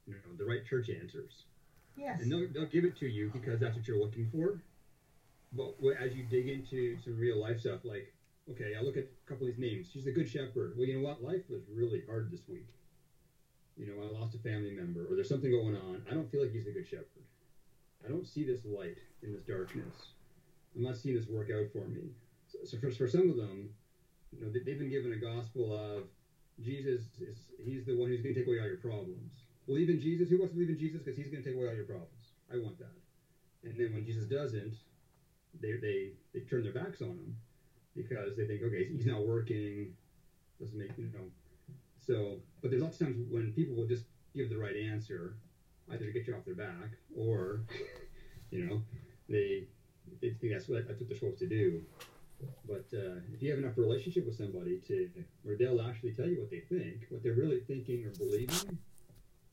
you know the right church answers, Yes. And they'll, they'll give it to you because that's what you're looking for. But as you dig into some real life stuff, like, okay, I look at a couple of these names. She's a good shepherd. Well, you know what? Life was really hard this week. You know, I lost a family member, or there's something going on. I don't feel like he's a good shepherd. I don't see this light in this darkness. I'm not seeing this work out for me. So, so for, for some of them, you know, they've been given a gospel of Jesus is he's the one who's going to take away all your problems believe in Jesus. Who wants to believe in Jesus? Because he's going to take away all your problems. I want that. And then when Jesus doesn't, they they they turn their backs on him because they think, okay, he's not working. Doesn't make you know. So, but there's lots of times when people will just give the right answer, either to get you off their back or, you know, they they think that's what that's what they're supposed to do. But uh, if you have enough relationship with somebody to, where they'll actually tell you what they think, what they're really thinking or believing,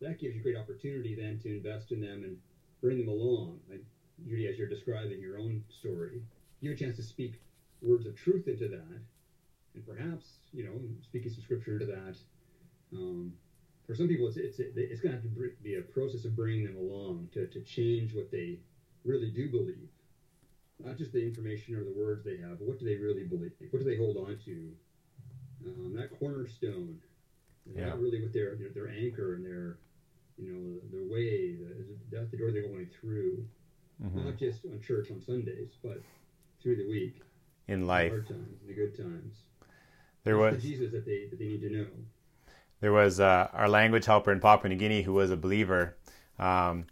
that gives you a great opportunity then to invest in them and bring them along. Like Judy, as you're describing your own story, you have a chance to speak words of truth into that, and perhaps you know speaking some scripture into that. Um, for some people, it's it's it's going to have to be a process of bringing them along to to change what they really do believe, not just the information or the words they have, but what do they really believe? What do they hold on to? Um, that cornerstone yeah. not really what their their anchor and their you know, their way, that's the door they're going through, mm-hmm. not just on church on Sundays, but through the week, in life, the hard times, the good times. There that's was the Jesus that they that they need to know. There was uh, our language helper in Papua New Guinea who was a believer. Um,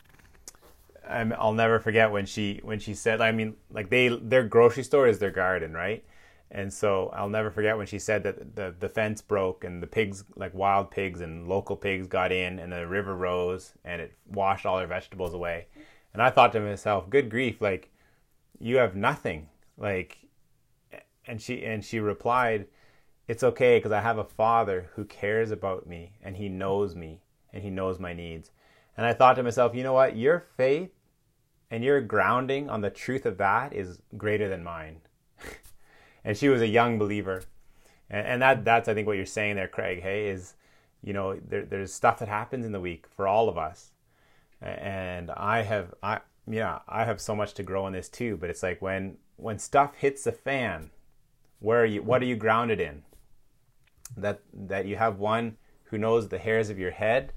I'll never forget when she when she said, I mean, like they their grocery store is their garden, right? And so I'll never forget when she said that the, the fence broke and the pigs, like wild pigs and local pigs, got in and the river rose and it washed all their vegetables away. And I thought to myself, good grief, like you have nothing. Like, and she and she replied, "It's okay because I have a father who cares about me and he knows me and he knows my needs." And I thought to myself, you know what? Your faith and your grounding on the truth of that is greater than mine and she was a young believer, and, and that that's I think what you're saying there, Craig. Hey, is you know there, there's stuff that happens in the week for all of us, and I have I yeah I have so much to grow in this too. But it's like when when stuff hits the fan, where are you? What are you grounded in? That that you have one who knows the hairs of your head,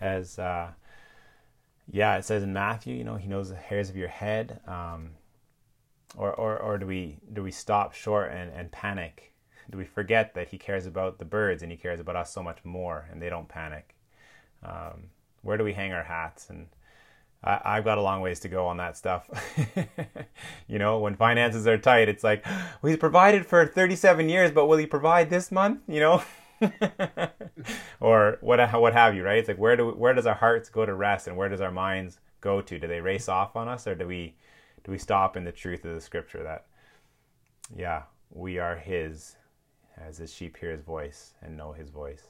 as uh, yeah it says in Matthew. You know he knows the hairs of your head. Um, or, or, or do we do we stop short and, and panic? Do we forget that he cares about the birds and he cares about us so much more and they don't panic? Um, where do we hang our hats? And I, have got a long ways to go on that stuff. you know, when finances are tight, it's like, well, he's provided for 37 years, but will he provide this month? You know? or what what have you, right? It's like where do where does our hearts go to rest and where does our minds go to? Do they race off on us or do we do we stop in the truth of the scripture that, yeah, we are His, as His sheep hear His voice and know His voice?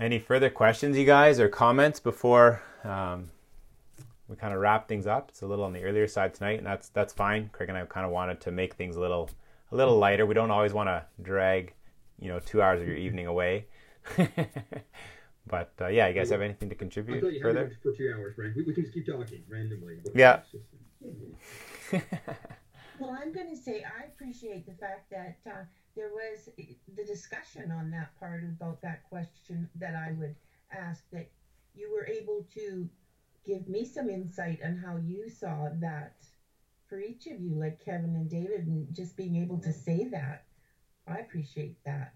Any further questions, you guys, or comments before um, we kind of wrap things up? It's a little on the earlier side tonight, and that's that's fine. Craig and I kind of wanted to make things a little a little lighter. We don't always want to drag, you know, two hours of your evening away. But uh, yeah, you guys have anything to contribute further? For two hours, Frank. We, we, can just keep talking randomly. Yeah. well, I'm going to say I appreciate the fact that uh, there was the discussion on that part about that question that I would ask that you were able to give me some insight on how you saw that for each of you, like Kevin and David, and just being able to say that. I appreciate that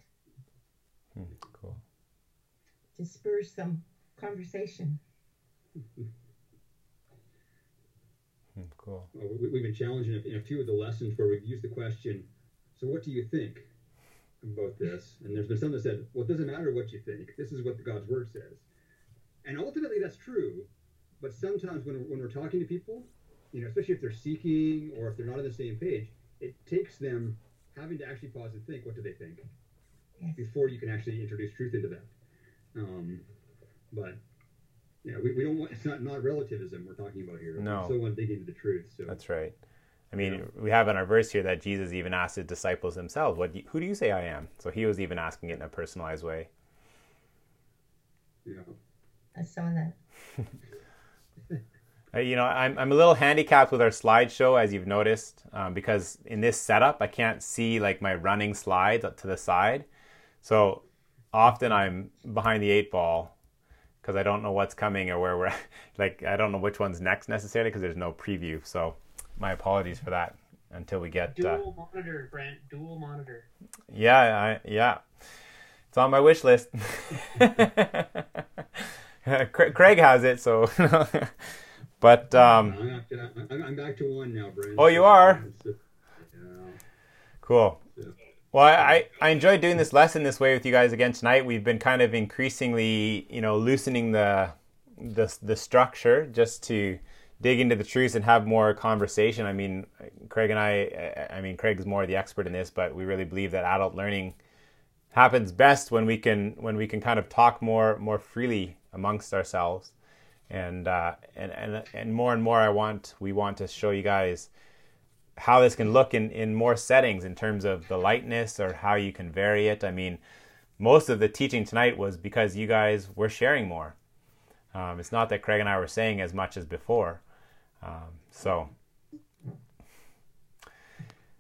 Hmm, cool. to spur some conversation. Hmm, cool. Well, we, we've been challenging in a, few of the lessons where we've used the question, so what do you think about this? And there's been some that said, well, it doesn't matter what you think. This is what God's word says. And ultimately, that's true. But sometimes when, when we're talking to people, you know, especially if they're seeking or if they're not on the same page, it takes them having to actually pause and think, what do they think? Before you can actually introduce truth into that. Um, but yeah, we, we don't want it's not not relativism we're talking about here. No. We still want to dig into the truth. So That's right. I mean, we have in our verse here that Jesus even asked his disciples themselves, "What? Do you, who do you say I am?" So he was even asking it in a personalized way. yeah. I saw that. You know, I'm I'm a little handicapped with our slideshow, as you've noticed, um, because in this setup I can't see like my running slides up to the side. So often I'm behind the eight ball because I don't know what's coming or where we're like I don't know which one's next necessarily because there's no preview. So my apologies for that until we get. Uh, Dual monitor, Brent. Dual monitor. yeah, I, yeah, it's on my wish list. Craig has it, so. but um, I'm, back to, I'm, I'm back to one now, Brent. Oh, you are? Yeah. Cool. Well, I, I enjoyed doing this lesson this way with you guys again tonight. We've been kind of increasingly, you know, loosening the the, the structure just to dig into the truth and have more conversation. I mean, Craig and I, I mean, Craig's more the expert in this, but we really believe that adult learning happens best when we can when we can kind of talk more more freely amongst ourselves. And uh, and and and more and more, I want we want to show you guys how this can look in, in more settings in terms of the lightness or how you can vary it. I mean, most of the teaching tonight was because you guys were sharing more. Um, it's not that Craig and I were saying as much as before. Um, so,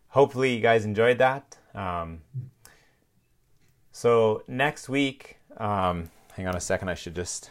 hopefully, you guys enjoyed that. Um, so, next week, um, hang on a second, I should just